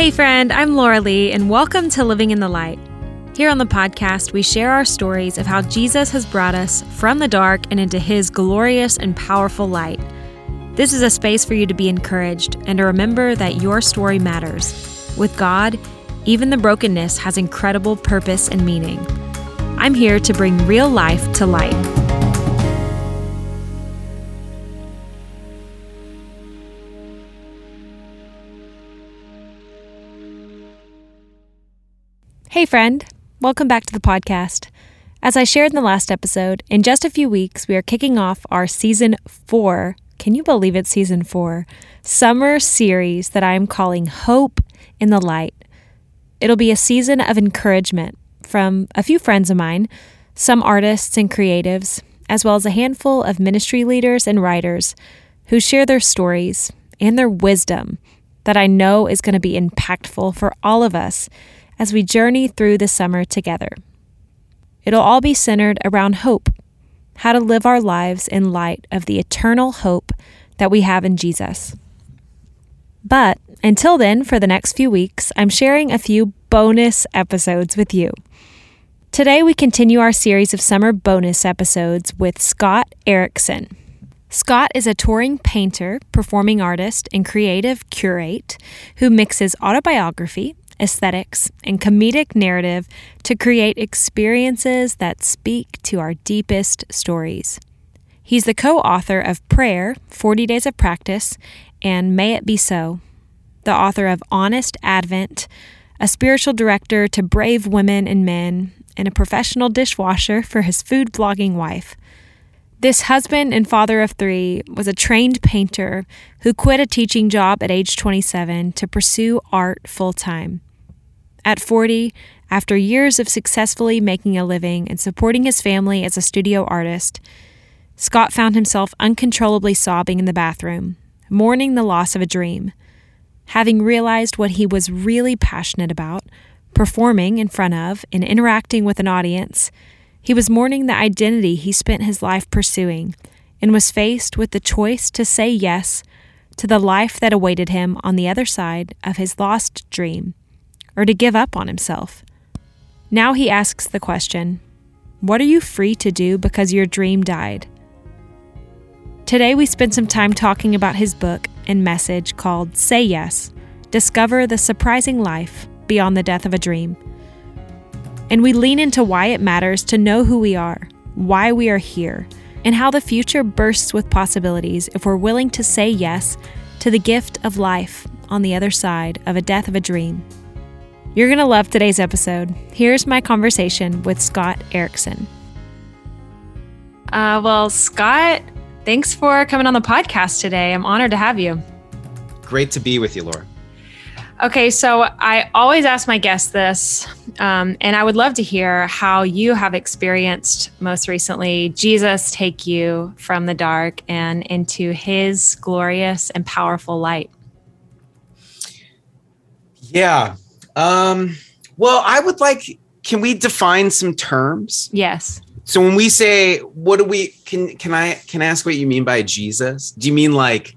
Hey, friend, I'm Laura Lee, and welcome to Living in the Light. Here on the podcast, we share our stories of how Jesus has brought us from the dark and into his glorious and powerful light. This is a space for you to be encouraged and to remember that your story matters. With God, even the brokenness has incredible purpose and meaning. I'm here to bring real life to light. Hey, friend. Welcome back to the podcast. As I shared in the last episode, in just a few weeks, we are kicking off our season four. Can you believe it's season four? Summer series that I am calling Hope in the Light. It'll be a season of encouragement from a few friends of mine, some artists and creatives, as well as a handful of ministry leaders and writers who share their stories and their wisdom that I know is going to be impactful for all of us as we journey through the summer together. It'll all be centered around hope, how to live our lives in light of the eternal hope that we have in Jesus. But until then, for the next few weeks, I'm sharing a few bonus episodes with you. Today, we continue our series of summer bonus episodes with Scott Erickson. Scott is a touring painter, performing artist, and creative curate who mixes autobiography, aesthetics, and comedic narrative to create experiences that speak to our deepest stories. He's the co author of Prayer 40 Days of Practice and May It Be So, the author of Honest Advent, a spiritual director to brave women and men, and a professional dishwasher for his food blogging wife. This husband and father of three was a trained painter who quit a teaching job at age 27 to pursue art full time. At 40, after years of successfully making a living and supporting his family as a studio artist, Scott found himself uncontrollably sobbing in the bathroom, mourning the loss of a dream. Having realized what he was really passionate about, performing in front of and interacting with an audience, he was mourning the identity he spent his life pursuing and was faced with the choice to say yes to the life that awaited him on the other side of his lost dream or to give up on himself. Now he asks the question What are you free to do because your dream died? Today we spent some time talking about his book and message called Say Yes Discover the Surprising Life Beyond the Death of a Dream. And we lean into why it matters to know who we are, why we are here, and how the future bursts with possibilities if we're willing to say yes to the gift of life on the other side of a death of a dream. You're going to love today's episode. Here's my conversation with Scott Erickson. Uh, well, Scott, thanks for coming on the podcast today. I'm honored to have you. Great to be with you, Laura. Okay, so I always ask my guests this, um, and I would love to hear how you have experienced most recently Jesus take you from the dark and into his glorious and powerful light. Yeah, um, well, I would like, can we define some terms? Yes. So when we say, what do we, can, can I, can I ask what you mean by Jesus? Do you mean like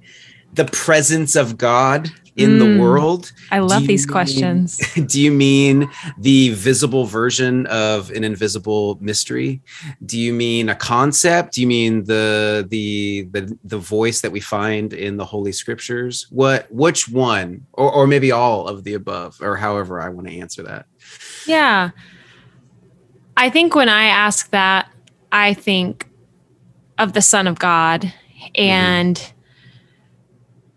the presence of God? In mm, the world? I love these mean, questions. Do you mean the visible version of an invisible mystery? Do you mean a concept? Do you mean the the the the voice that we find in the holy scriptures? What which one or or maybe all of the above or however I want to answer that? Yeah. I think when I ask that, I think of the son of God mm-hmm. and mm-hmm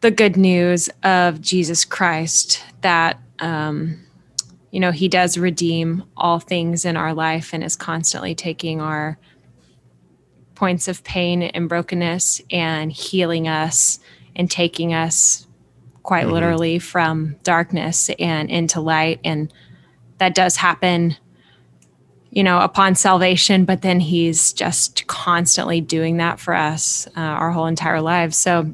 the good news of Jesus Christ that um, you know he does redeem all things in our life and is constantly taking our points of pain and brokenness and healing us and taking us quite mm-hmm. literally from darkness and into light and that does happen you know upon salvation but then he's just constantly doing that for us uh, our whole entire lives so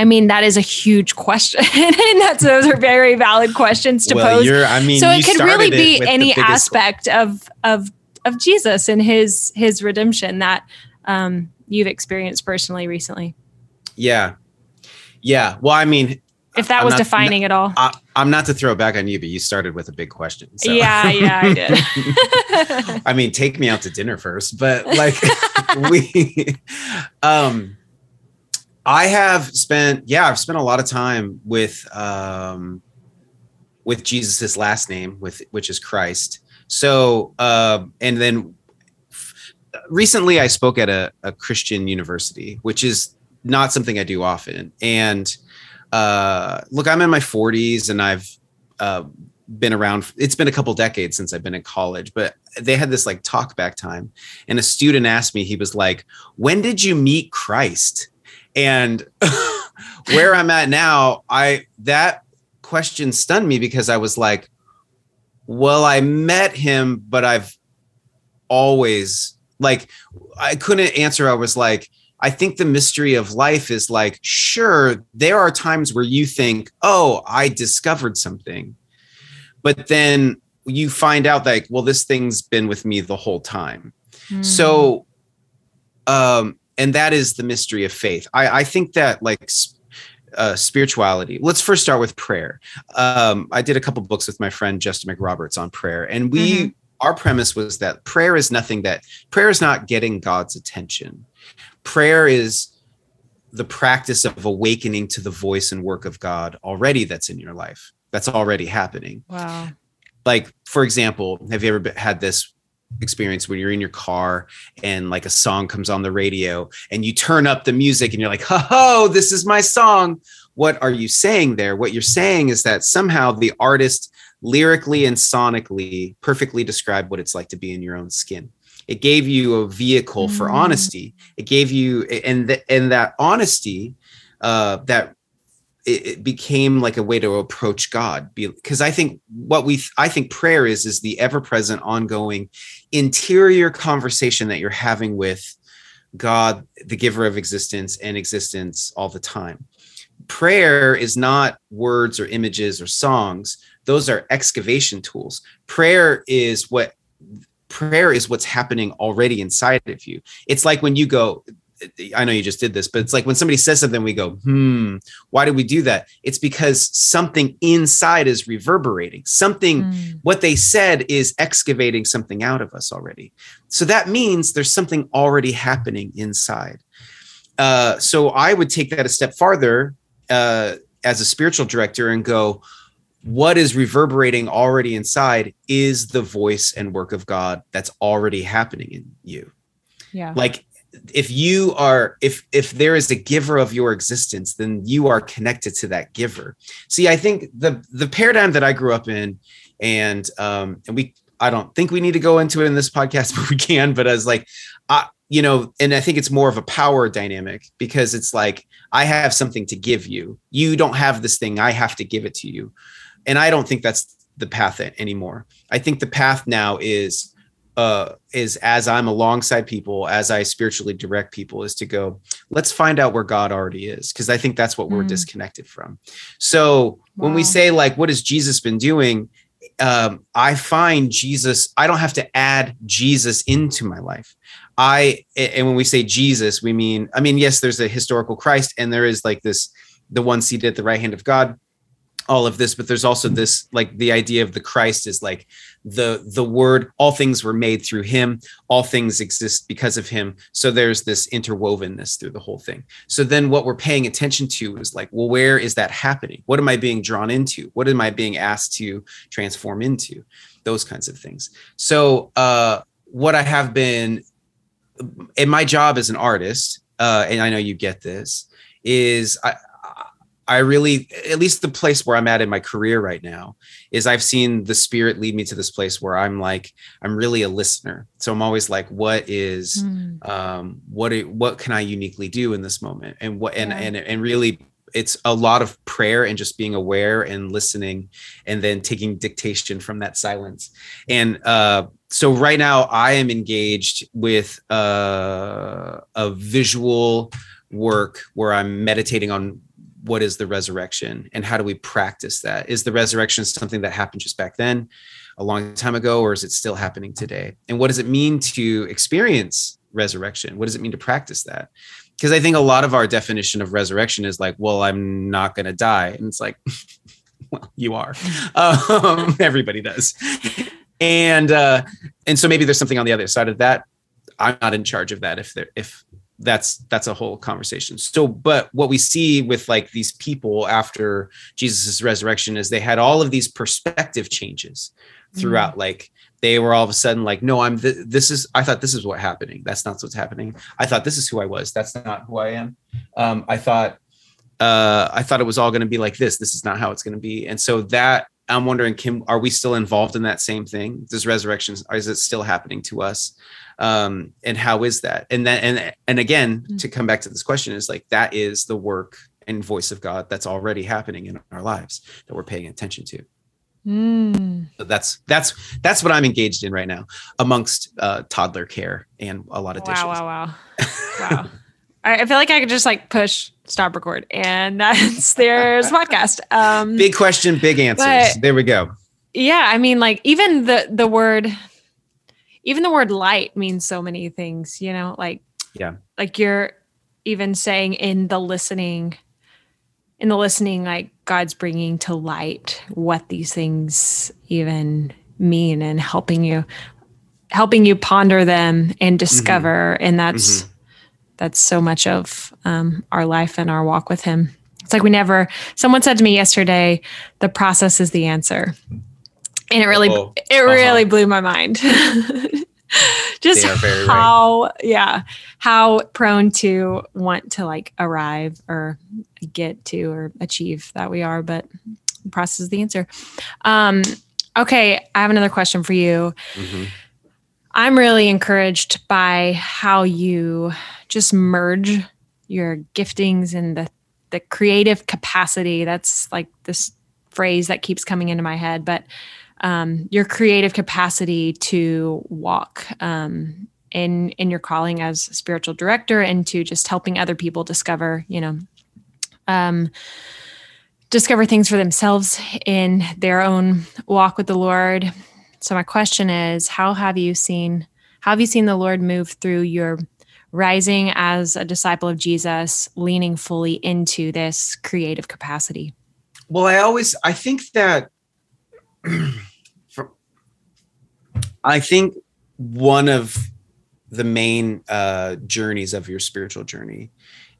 I mean, that is a huge question, and that's those are very valid questions to well, pose. I mean, so it could really be any aspect of of of Jesus and his his redemption that um, you've experienced personally recently. Yeah, yeah. Well, I mean, if that I'm was not, defining not, at all, I, I'm not to throw it back on you, but you started with a big question. So. Yeah, yeah, I did. I mean, take me out to dinner first, but like we, um, I have spent, yeah, I've spent a lot of time with, um, with Jesus's last name, with which is Christ. So, uh, and then recently I spoke at a, a Christian university, which is not something I do often. And uh, look, I'm in my 40s and I've uh, been around. It's been a couple decades since I've been in college, but they had this like talk back time. And a student asked me, he was like, When did you meet Christ? And where I'm at now, I that question stunned me because I was like, Well, I met him, but I've always like I couldn't answer. I was like, I think the mystery of life is like, sure, there are times where you think, oh, I discovered something. But then you find out like, well, this thing's been with me the whole time. Mm. So, um, and that is the mystery of faith. I, I think that like uh, spirituality. Let's first start with prayer. Um, I did a couple books with my friend Justin McRoberts on prayer, and we mm-hmm. our premise was that prayer is nothing that prayer is not getting God's attention prayer is the practice of awakening to the voice and work of God already that's in your life. That's already happening. Wow. Like, for example, have you ever had this experience when you're in your car and like a song comes on the radio and you turn up the music and you're like, oh, this is my song. What are you saying there? What you're saying is that somehow the artist lyrically and sonically perfectly described what it's like to be in your own skin it gave you a vehicle mm. for honesty it gave you and the, and that honesty uh that it, it became like a way to approach god because i think what we i think prayer is is the ever-present ongoing interior conversation that you're having with god the giver of existence and existence all the time. Prayer is not words or images or songs. Those are excavation tools. Prayer is what prayer is what's happening already inside of you. It's like when you go, I know you just did this, but it's like when somebody says something, we go, hmm, why did we do that? It's because something inside is reverberating. Something, mm. what they said is excavating something out of us already. So that means there's something already happening inside. Uh, so I would take that a step farther uh, as a spiritual director and go, what is reverberating already inside is the voice and work of God that's already happening in you. Yeah. Like if you are if if there is a giver of your existence then you are connected to that giver. See i think the the paradigm that i grew up in and um and we i don't think we need to go into it in this podcast but we can but as like i you know and i think it's more of a power dynamic because it's like i have something to give you. You don't have this thing i have to give it to you. And I don't think that's the path anymore. I think the path now is uh is as I'm alongside people, as I spiritually direct people, is to go, let's find out where God already is. Cause I think that's what mm. we're disconnected from. So wow. when we say like what has Jesus been doing? Um, I find Jesus, I don't have to add Jesus into my life. I and when we say Jesus, we mean, I mean, yes, there's a historical Christ, and there is like this the one seated at the right hand of God all of this but there's also this like the idea of the christ is like the the word all things were made through him all things exist because of him. So there's this interwovenness through the whole thing. So then what we're paying attention to is like well where is that happening? What am i being drawn into? What am i being asked to transform into? Those kinds of things. So uh what i have been in my job as an artist uh and i know you get this is I, I really, at least the place where I'm at in my career right now, is I've seen the spirit lead me to this place where I'm like, I'm really a listener. So I'm always like, what is, mm. um, what, what can I uniquely do in this moment? And what, and, yeah. and, and really it's a lot of prayer and just being aware and listening and then taking dictation from that silence and uh, so right now i am engaged with uh, a visual work where i'm meditating on what is the resurrection and how do we practice that? Is the resurrection something that happened just back then, a long time ago, or is it still happening today? And what does it mean to experience resurrection? What does it mean to practice that? Because I think a lot of our definition of resurrection is like, well, I'm not going to die. And it's like, well, you are. Um, everybody does. And uh, and so maybe there's something on the other side of that. I'm not in charge of that if there if that's that's a whole conversation. So, but what we see with like these people after Jesus' resurrection is they had all of these perspective changes throughout. Mm-hmm. Like they were all of a sudden like, no, I'm th- this is I thought this is what happening. That's not what's happening. I thought this is who I was. That's not who I am. Um, I thought uh, I thought it was all going to be like this. This is not how it's going to be. And so that I'm wondering, Kim, are we still involved in that same thing? Does resurrection is it still happening to us? Um, and how is that? And then and and again, mm-hmm. to come back to this question is like that is the work and voice of God that's already happening in our lives that we're paying attention to. Mm. So that's that's that's what I'm engaged in right now, amongst uh, toddler care and a lot of dishes. Wow! Wow! Wow! wow! I feel like I could just like push stop record and that's there's podcast. Um, big question, big answers. There we go. Yeah, I mean, like even the the word, even the word light means so many things. You know, like yeah, like you're even saying in the listening, in the listening, like God's bringing to light what these things even mean and helping you helping you ponder them and discover mm-hmm. and that's mm-hmm that's so much of um, our life and our walk with him it's like we never someone said to me yesterday the process is the answer and it really oh, it really uh-huh. blew my mind just how right. yeah how prone to want to like arrive or get to or achieve that we are but the process is the answer um okay i have another question for you mm-hmm. i'm really encouraged by how you just merge your giftings and the the creative capacity. That's like this phrase that keeps coming into my head, but um, your creative capacity to walk um, in in your calling as spiritual director and to just helping other people discover, you know, um, discover things for themselves in their own walk with the Lord. So my question is, how have you seen how have you seen the Lord move through your rising as a disciple of Jesus, leaning fully into this creative capacity? Well, I always I think that I think one of the main uh, journeys of your spiritual journey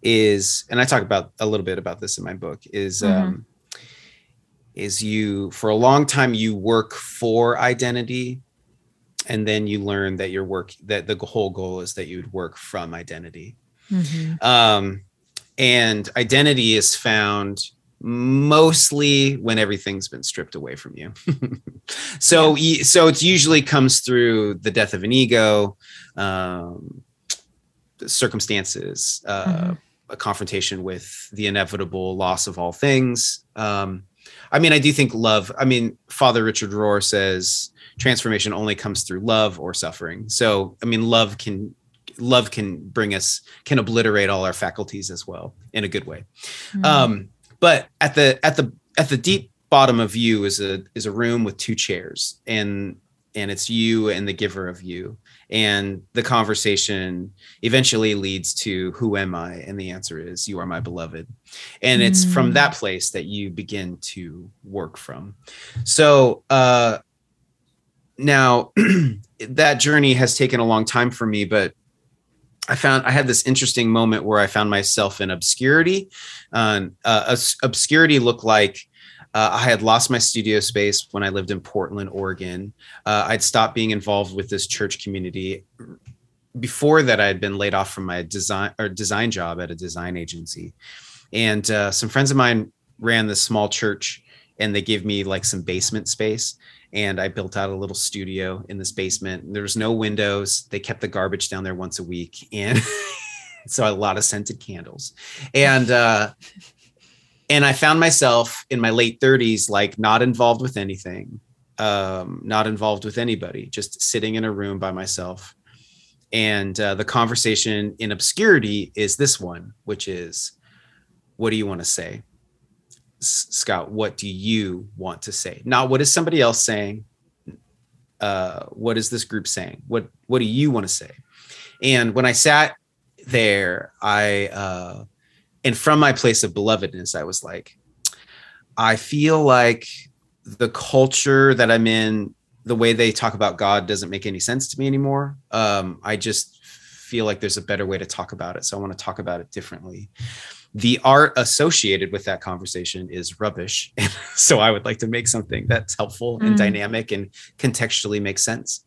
is, and I talk about a little bit about this in my book, is mm-hmm. um, is you for a long time you work for identity and then you learn that your work that the whole goal is that you would work from identity mm-hmm. um, and identity is found mostly when everything's been stripped away from you so yeah. so it usually comes through the death of an ego um, circumstances uh, mm-hmm. a confrontation with the inevitable loss of all things um, i mean i do think love i mean father richard rohr says transformation only comes through love or suffering. So, I mean, love can love can bring us can obliterate all our faculties as well in a good way. Mm. Um, but at the at the at the deep bottom of you is a is a room with two chairs and and it's you and the giver of you and the conversation eventually leads to who am i and the answer is you are my beloved and mm. it's from mm. that place that you begin to work from so uh now, that journey has taken a long time for me, but I found I had this interesting moment where I found myself in obscurity. Uh, uh, obscurity looked like uh, I had lost my studio space when I lived in Portland, Oregon. Uh, I'd stopped being involved with this church community. Before that, I had been laid off from my design or design job at a design agency, and uh, some friends of mine ran this small church, and they gave me like some basement space and I built out a little studio in this basement. There was no windows. They kept the garbage down there once a week, and so a lot of scented candles. And uh, and I found myself in my late 30s, like not involved with anything, um, not involved with anybody, just sitting in a room by myself. And uh, the conversation in obscurity is this one, which is, what do you want to say? Scott, what do you want to say? Not what is somebody else saying? Uh, what is this group saying? What What do you want to say? And when I sat there, I uh, and from my place of belovedness, I was like, I feel like the culture that I'm in, the way they talk about God doesn't make any sense to me anymore. Um, I just feel like there's a better way to talk about it. So I want to talk about it differently. The art associated with that conversation is rubbish. so I would like to make something that's helpful and Mm. dynamic and contextually makes sense.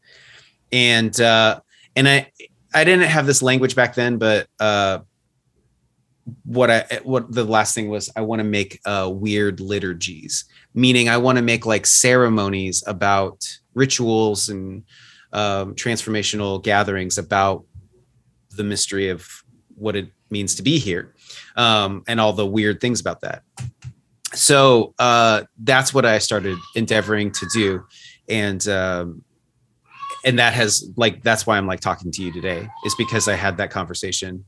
And uh, and I I didn't have this language back then, but uh, what I what the last thing was I want to make uh, weird liturgies, meaning I want to make like ceremonies about rituals and um, transformational gatherings about the mystery of what it means to be here um, and all the weird things about that. So uh, that's what I started endeavoring to do, and um, and that has like that's why I'm like talking to you today is because I had that conversation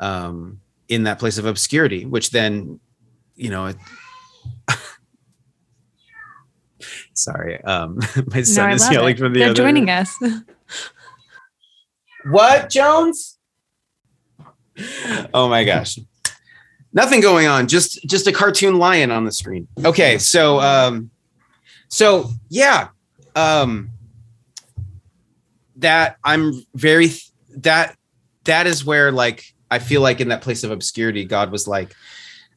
um, in that place of obscurity, which then you know. It, sorry, um, my son is yelling from the They're other. joining us. What, Jones? Oh my gosh. Nothing going on. Just just a cartoon lion on the screen. Okay, so um so yeah. Um that I'm very that that is where like I feel like in that place of obscurity God was like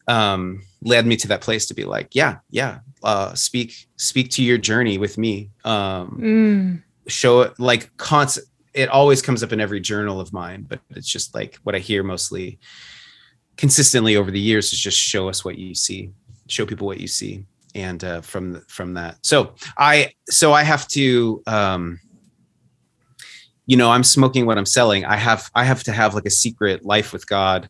um led me to that place to be like, yeah, yeah, uh speak speak to your journey with me. Um Mm. show it like constant it always comes up in every journal of mine but it's just like what i hear mostly consistently over the years is just show us what you see show people what you see and uh, from from that. So i so i have to um you know i'm smoking what i'm selling. I have i have to have like a secret life with god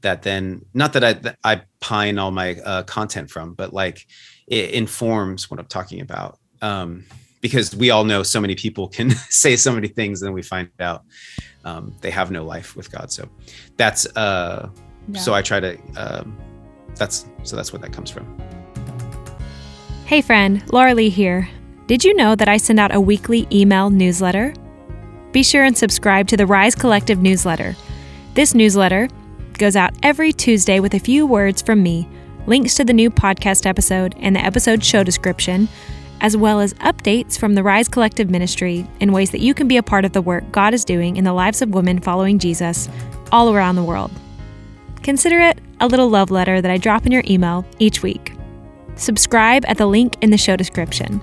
that then not that i that i pine all my uh, content from but like it informs what i'm talking about. Um because we all know so many people can say so many things and then we find out um, they have no life with god so that's uh so i try to um that's so that's where that comes from Hey friend, Laura Lee here. Did you know that I send out a weekly email newsletter? Be sure and subscribe to the Rise Collective newsletter. This newsletter goes out every Tuesday with a few words from me, links to the new podcast episode and the episode show description, as well as updates from the Rise Collective ministry in ways that you can be a part of the work God is doing in the lives of women following Jesus all around the world. Consider it a little love letter that I drop in your email each week. Subscribe at the link in the show description.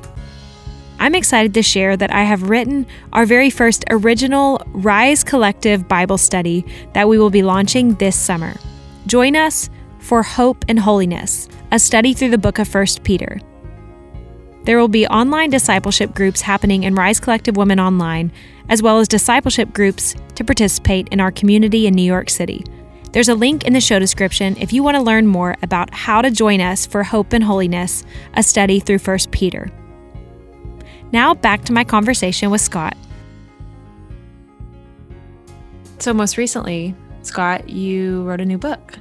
I'm excited to share that I have written our very first original Rise Collective Bible study that we will be launching this summer. Join us for Hope and Holiness, a study through the book of 1 Peter. There will be online discipleship groups happening in Rise Collective Women Online, as well as discipleship groups to participate in our community in New York City. There's a link in the show description if you want to learn more about how to join us for Hope and Holiness, a study through 1 Peter. Now back to my conversation with Scott. So, most recently, Scott, you wrote a new book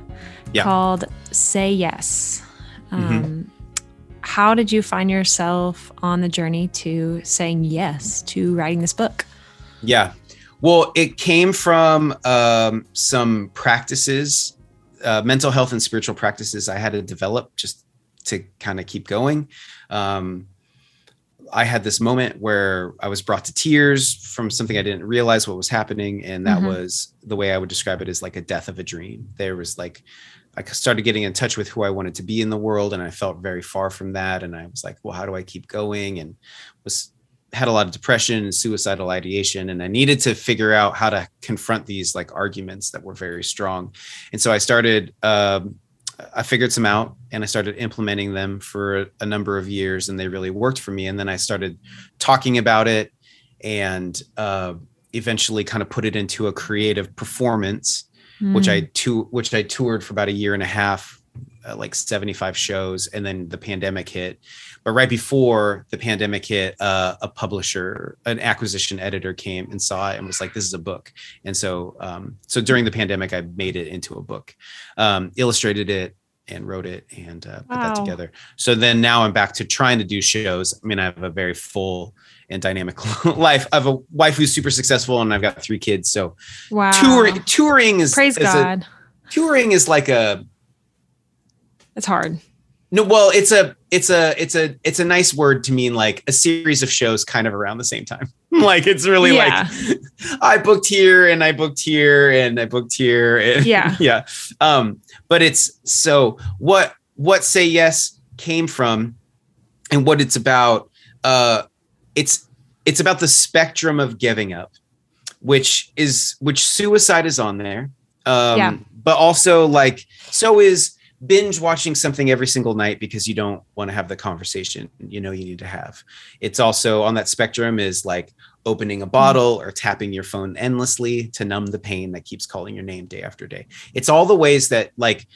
Yeah. called Say Yes. Um, How did you find yourself on the journey to saying yes to writing this book? Yeah. Well, it came from um, some practices, uh, mental health and spiritual practices I had to develop just to kind of keep going. Um, I had this moment where I was brought to tears from something I didn't realize what was happening. And that Mhm. was the way I would describe it as like a death of a dream. There was like, I started getting in touch with who I wanted to be in the world. And I felt very far from that. And I was like, well, how do I keep going? And was had a lot of depression and suicidal ideation and i needed to figure out how to confront these like arguments that were very strong and so i started um, i figured some out and i started implementing them for a, number of years and they really worked for me and then i started talking about it and uh, eventually kind of put it into a creative performance which Hmm. I to which I toured for about a year and a half, uh, like 75 shows, and then the pandemic hit. But right before the pandemic hit, uh, a publisher, an acquisition editor came and saw it and was like, "This is a book." And so, um, so during the pandemic, I made it into a book, um, illustrated it, and wrote it, and uh, put that together. So then now I'm back to trying to do shows. I mean, I have a very full and dynamic life. of a wife who's super successful, and I've got three kids. So wow. touring touring is Praise is a- God. touring is like a it's hard. No, well, it's a it's a it's a it's a nice word to mean like a series of shows kind of around the same time. like it's really Yeah. like I booked here and I booked here and I booked here. And, Yeah. yeah. Um, but it's so what what say yes came from and what it's about. Uh, it's it's about the spectrum of giving up, which is which suicide is on there. Um, Yeah. but also like so is binge watching something every single night because you don't want to have the conversation you know you need to have. It's also on that spectrum is like opening a bottle or tapping your phone endlessly to numb the pain that keeps calling your name day after day. It's all the ways that like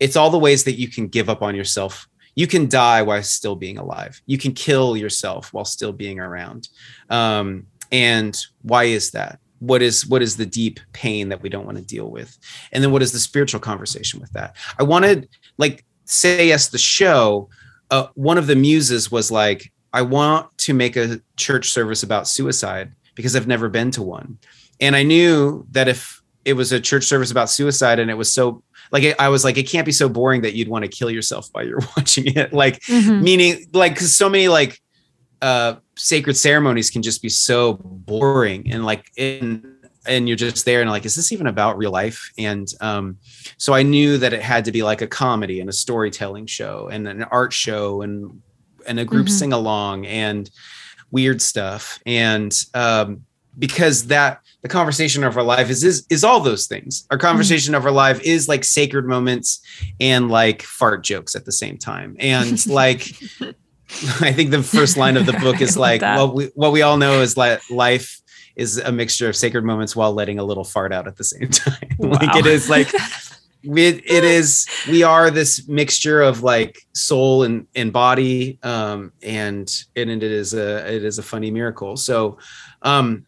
it's all the ways that you can give up on yourself. You can die while still being alive. You can kill yourself while still being around. Um, and why is that? What is what is the deep pain that we don't want to deal with? And then what is the spiritual conversation with that? I wanted like say yes the show. Uh, one of the muses was like, I want to make a church service about suicide because I've never been to one. And I knew that if it was a church service about suicide and it was so like I was like, it can't be so boring that you'd want to kill yourself while you're watching it. Like Mhm. meaning like because so many like uh sacred ceremonies can just be so boring and like in and you're just there and like is this even about real life and um so i knew that it had to be like a comedy and a storytelling show and an art show and and a group Mhm. sing along and weird stuff and um because that the conversation of our life is is, is all those things. Our conversation of our life is like sacred moments and like fart jokes at the same time. And like i think the first line of the book is like what we what we all know is like life is a mixture of sacred moments while letting a little fart out at the same time. Like Wow. it is like it, it is we are this mixture of like soul and and body um and and it is a it is a funny miracle. So um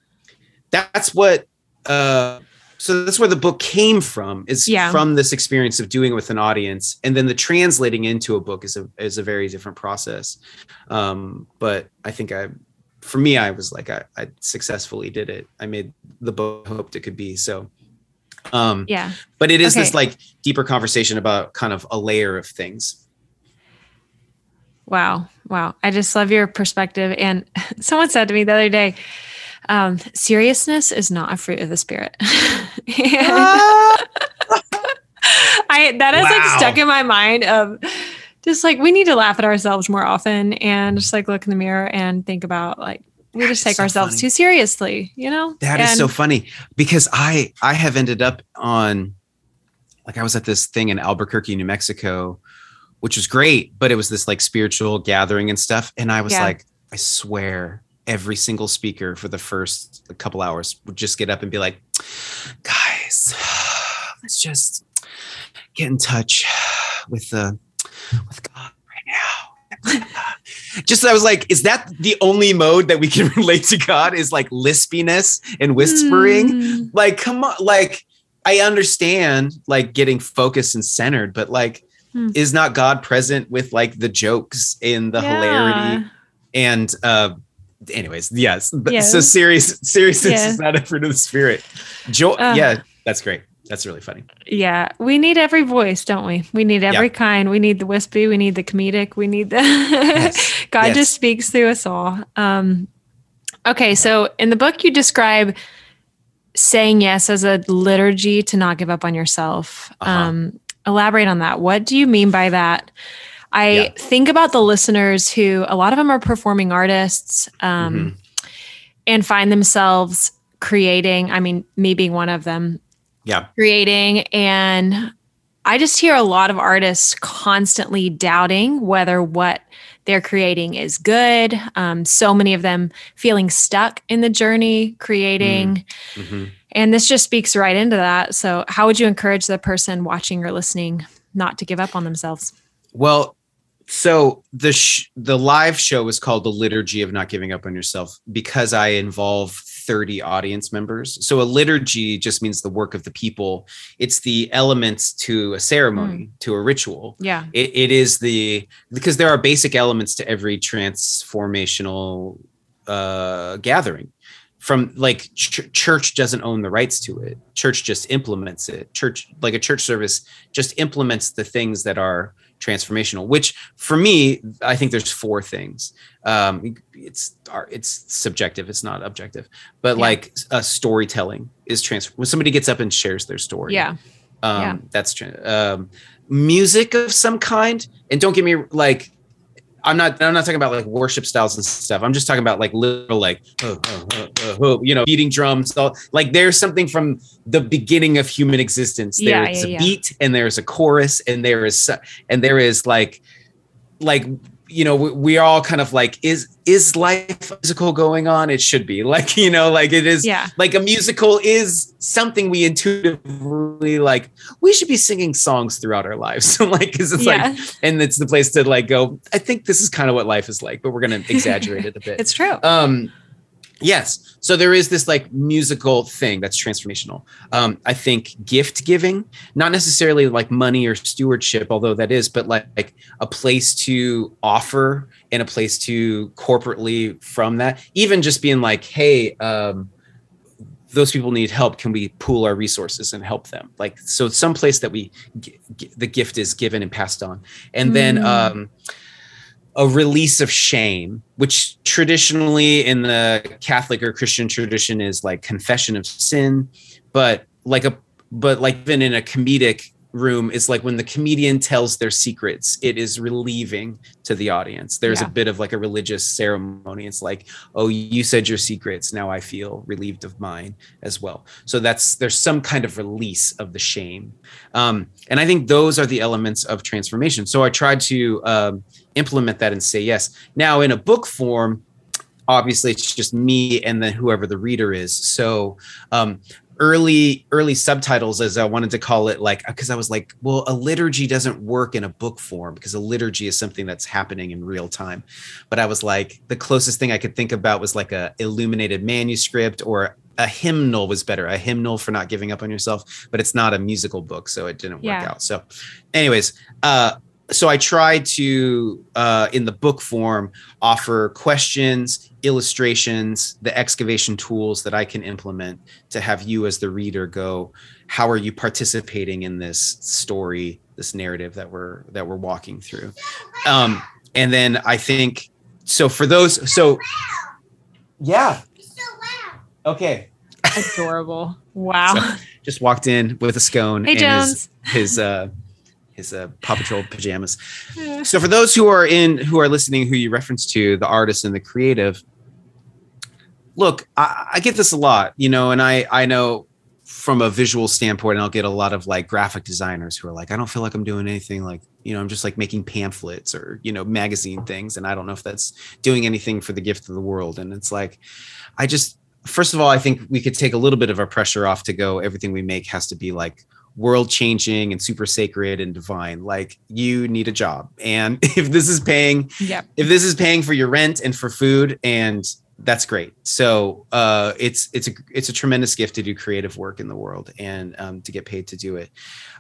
that's what uh so that's where the book came from is Yeah. from this experience of doing it with an audience and then the translating into a book is a is a very different process um but i think i for me i was like i, I successfully did it i made the book I hoped it could be so um yeah. but it is this like deeper conversation about kind of a layer of things Wow. Wow. I just love your perspective. And someone said to me the other day, um, seriousness is not a fruit of the spirit. I that is like Wow. stuck in my mind of just like we need to laugh at ourselves more often and just like look in the mirror and think about like we That just take so ourselves funny. too seriously, you know? That is And- so funny because I I have ended up on like I was at this thing in Albuquerque, New Mexico, which was great, but it was this like spiritual gathering and stuff. And I was Yeah. like, I swear, every single speaker for the first couple hours would just get up and be like, guys, let's just get in touch with the with God right now. just I was like, is that the only mode that we can relate to God? Is like lispiness and whispering? Mm, Like, come on, like I understand like getting focused and centered, but like, Hmm. is not God present with like the jokes and the yeah. hilarity? And uh anyways, yes. But so Yes. serious seriousness Yeah. is not a fruit of the spirit. Joy Uh. yeah, that's great. That's really funny. Yeah, we need every voice, don't we? We need every kind. We need the wispy. We need the comedic. We need the God Yes. just speaks through us all. Um, okay, so in the book, you describe saying yes as a liturgy to not give up on yourself. Uh-huh. Um, elaborate on that. What do you mean by that? I Yeah. think about the listeners who a lot of them are performing artists um, Mhm. and find themselves creating. I mean, me being one of them, Yeah. creating and i just hear a lot of artists constantly doubting whether what they're creating is good um, so many of them feeling stuck in the journey creating Mhm. and this just speaks right into that so how would you encourage the person watching or listening not to give up on themselves Well, so the sh- the live show was called the liturgy of not giving up on yourself because I involve 30 audience members. So a liturgy just means the work of the people. It's the elements to a ceremony, to a ritual. yeah It, it is the because there are basic elements to every transformational uh, gathering. From like ch- church doesn't own the rights to it. Church just implements it. Church like a church service just implements the things that are transformational which for me i think there's four things um it's it's subjective it's not objective but Yeah. like uh, storytelling is transfer when somebody gets up and shares their story Yeah. um Yeah. that's um music of some kind and don't get me like i'm not i'm not talking about like worship styles and stuff i'm just talking about like little like oh, oh, oh, you know beating drums all, like there's something from the beginning of human existence Yeah, there's yeah, a yeah. beat and there's a chorus and there is and there is like like you know we, we are all kind of like is is life musical going on it should be like you know like it is Yeah. like a musical is something we intuitively like we should be singing songs throughout our lives so like 'cause it's yeah. like and it's the place to like go i think this is kind of what life is like but we're gonna exaggerate it a bit it's true. um yes. So there is this like musical thing that's transformational. Um i think gift giving not necessarily like money or stewardship although that is but like, like a place to offer and a place to corporately from that. Even just being like hey um those people need help. Can we pool our resources and help them? Like so some place that we g- g- the gift is given and passed on. And then Mm. um a release of shame which traditionally in the catholic or christian tradition is like confession of sin but like a but like even in a comedic room is like when the comedian tells their secrets it is relieving to the audience. There's Yeah. a bit of like a religious ceremony. It's like oh you said your secrets now i feel relieved of mine as well. So that's there's some kind of release of the shame. Um, and i think those are the elements of transformation. So i tried to um, implement that and say yes. Now in a book form obviously it's just me and then whoever the reader is. So um, early early subtitles as i wanted to call it like because i was like well a liturgy doesn't work in a book form because a liturgy is something that's happening in real time but i was like the closest thing i could think about was like a illuminated manuscript or a hymnal was better a hymnal for not giving up on yourself but it's not a musical book so it didn't work Yeah. out so anyways uh so i tried to uh in the book form offer questions illustrations the excavation tools that i can implement to have you as the reader go how are you participating in this story this narrative that we're that we're walking through um and then i think so for those so yeah okay Adorable. Wow. So, just walked in with a scone hey, and Jones. his his uh his uh paw patrol pajamas. So for those who are in who are listening who you reference to the artist and the creative look I, I get this a lot you know and i i know from a visual standpoint and i'll get a lot of like graphic designers who are like i don't feel like i'm doing anything like you know i'm just like making pamphlets or you know magazine things and i don't know if that's doing anything for the gift of the world. And it's like i just first of all i think we could take a little bit of our pressure off to go everything we make has to be like world changing and super sacred and divine like you need a job. And if this is paying Yep. if this is paying for your rent and for food and that's great. So uh it's it's a it's a tremendous gift to do creative work in the world and um, to get paid to do it.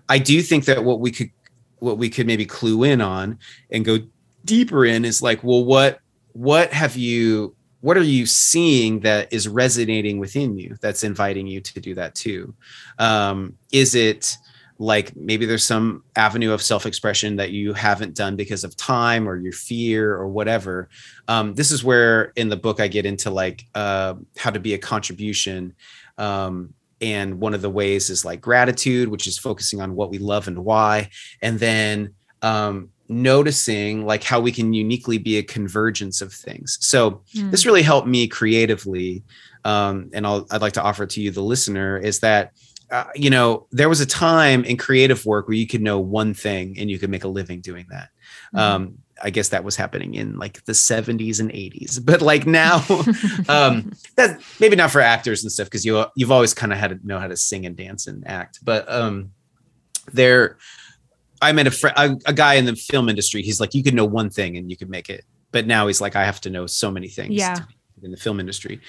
I do think that what we could what we could maybe clue in on and go deeper in is like well what what have you what are you seeing that is resonating within you that's inviting you to do that too? Um is it like maybe there's some avenue of self-expression that you haven't done because of time or your fear or whatever. Um, this is where in the book i get into like uh, how to be a contribution. Um, and one of the ways is like gratitude which is focusing on what we love and why. And then um, noticing like how we can uniquely be a convergence of things so Mm. this really helped me creatively um, and I'll, i'd like to offer to you the listener is that uh, you know there was a time in creative work where you could know one thing and you could make a living doing that Mhm. um, i guess that was happening in like the 70s and 80s but like now um, that maybe not for actors and stuff because you you've always kind of had to know how to sing and dance and act but um there i met a, fr- a a guy in the film industry he's like you could know one thing and you could make it but now he's like i have to know so many things Yeah. in the film industry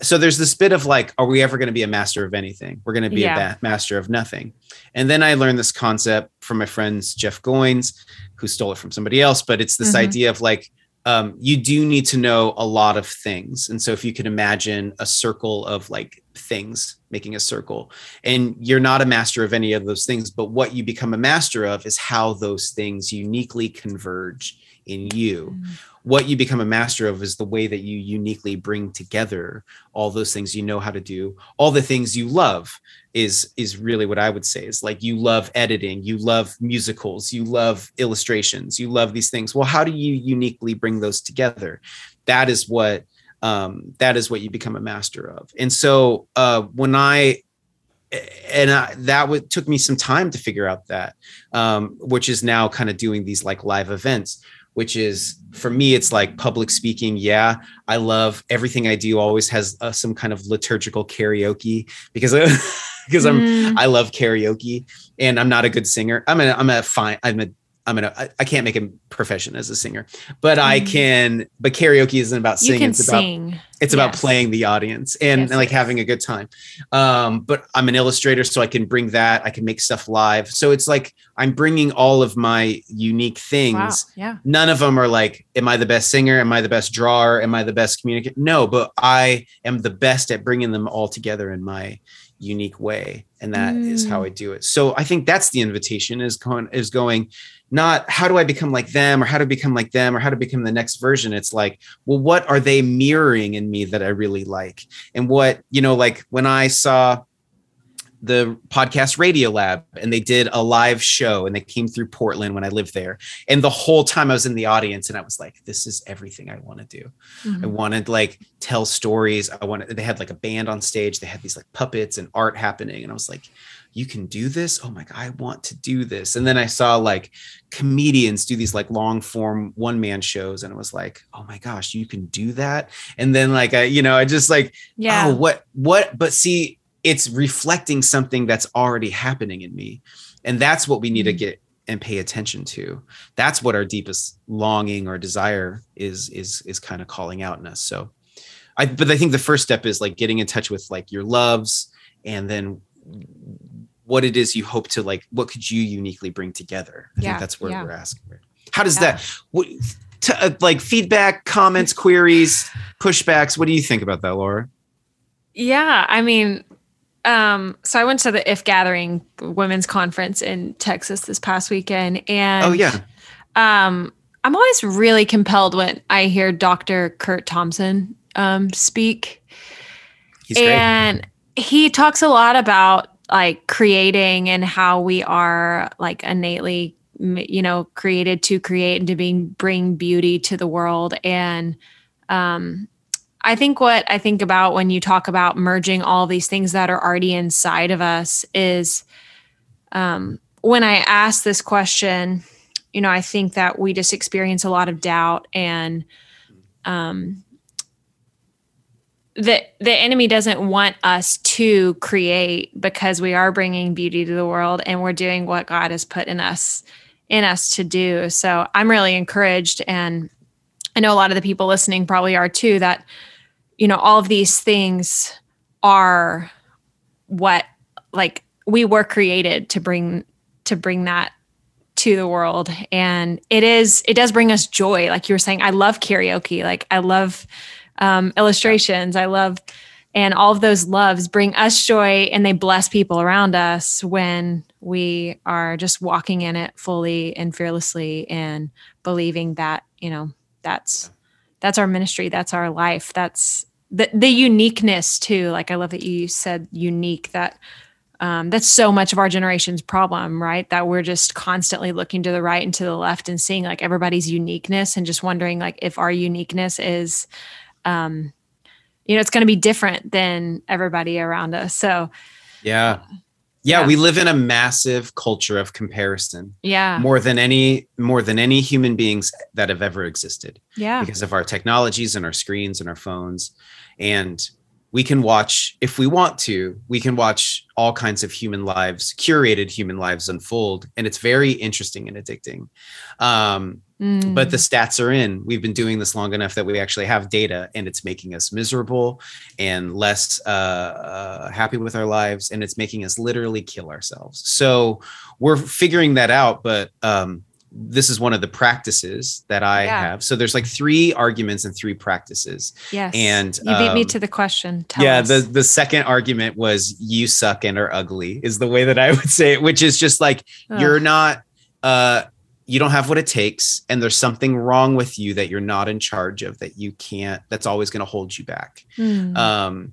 so there's this bit of like are we ever going to be a master of anything we're going to be Yeah. a ba- master of nothing and then i learned this concept from my friends jeff goins who stole it from somebody else but it's this Mhm. idea of like um, you do need to know a lot of things and so if you could imagine a circle of like things making a circle and you're not a master of any of those things but what you become a master of is how those things uniquely converge in you mm. What you become a master of is the way that you uniquely bring together all those things you know how to do all the things you love is is really what i would say is like you love editing you love musicals you love illustrations you love these things well how do you uniquely bring those together that is what um, that is what you become a master of. And so uh, when I and I, that took me some time to figure out that, um, which is now kind of doing these like live events. Which is for me, it's like public speaking. Yeah, I love everything I do. Always has uh, some kind of liturgical karaoke because because I'm mm. I love karaoke and I'm not a good singer. I'm a I'm a fine I'm a I'm gonna I, I can't make a profession as a singer, but mm. I can. But karaoke isn't about singing. it's sing. about it's yes. about playing the audience and, yes, and like yes. having a good time. Um, but I'm an illustrator, so I can bring that. I can make stuff live. So it's like I'm bringing all of my unique things. Wow. Yeah. None of them are like, am I the best singer? Am I the best drawer? Am I the best communicator? No, but I am the best at bringing them all together in my unique way and that mm. is how mm. i do it so i think that's the invitation is going is going not how do I become like them or how to become like them or how to become the next version. It's like, well, what are they mirroring in me that I really like? And what, you know, like when I saw the podcast Radiolab and they did a live show and they came through Portland when I lived there. And the whole time I was in the audience and I was like, this is everything I want to do. Mm-hmm. I wanted like tell stories. I wanted, they had like a band on stage. They had these like puppets and art happening. And I was like, you can do this? Oh my god i want to do this. And then i saw like comedians do these like long form one man shows and it was like oh my gosh you can do that? And then like i you know i just like yeah. oh, what what? But see it's reflecting something that's already happening in me. And that's what we need to mm-hmm. get and pay attention to. That's what our deepest longing or desire is is is kind of calling out in us. So i but i think the first step is like getting in touch with like your loves and then what it is you hope to like what could you uniquely bring together i yeah, think that's where yeah. we're asking how does yeah. that what, to, uh, like feedback comments queries pushbacks what do you think about that laura yeah i mean um so i went to the if gathering women's conference in texas this past weekend and oh yeah um i'm always really compelled when i hear dr Curt thompson um speak He's and great. he talks a lot about like creating and how we are like innately you know created to create and to being bring beauty to the world. And um i think what i think about when you talk about merging all these things that are already inside of us is um when i ask this question you know i think that we just experience a lot of doubt and um the the enemy doesn't want us to create because we are bringing beauty to the world and we're doing what God has put in us in us to do. So I'm really encouraged and I know a lot of the people listening probably are too that you know all of these things are what like we were created to bring to bring that to the world. And it is it does bring us joy. Like you were saying I love karaoke. Like I love um, illustrations. I love, and all of those loves bring us joy and they bless people around us when we are just walking in it fully and fearlessly and believing that, you know, that's, that's our ministry. That's our life. That's the, the uniqueness too. Like, I love that you said unique that, um, that's so much of our generation's problem, right? That we're just constantly looking to the right and to the left and seeing like everybody's uniqueness and just wondering like if our uniqueness is um, you know, it's going to be different than everybody around us. So, yeah. yeah. Yeah, we live in a massive culture of comparison. Yeah. More than any more than any human beings that have ever existed. Yeah. Because of our technologies and our screens and our phones. And we can watch if we want to we can watch all kinds of human lives curated human lives unfold and it's very interesting and addicting um, mm. but the stats are in we've been doing this long enough that we actually have data and it's making us miserable and less uh, uh, happy with our lives and it's making us literally kill ourselves so we're figuring that out but um, this is one of the practices that I Yeah. have. So there's like three arguments and three practices. Yes. And, you beat me um, to the question. Tell yeah, us. the the second argument was you suck and are ugly is the way that I would say it, which is just like Ugh. you're not uh you don't have what it takes and there's something wrong with you that you're not in charge of that you can't that's always going to hold you back. Hmm. Um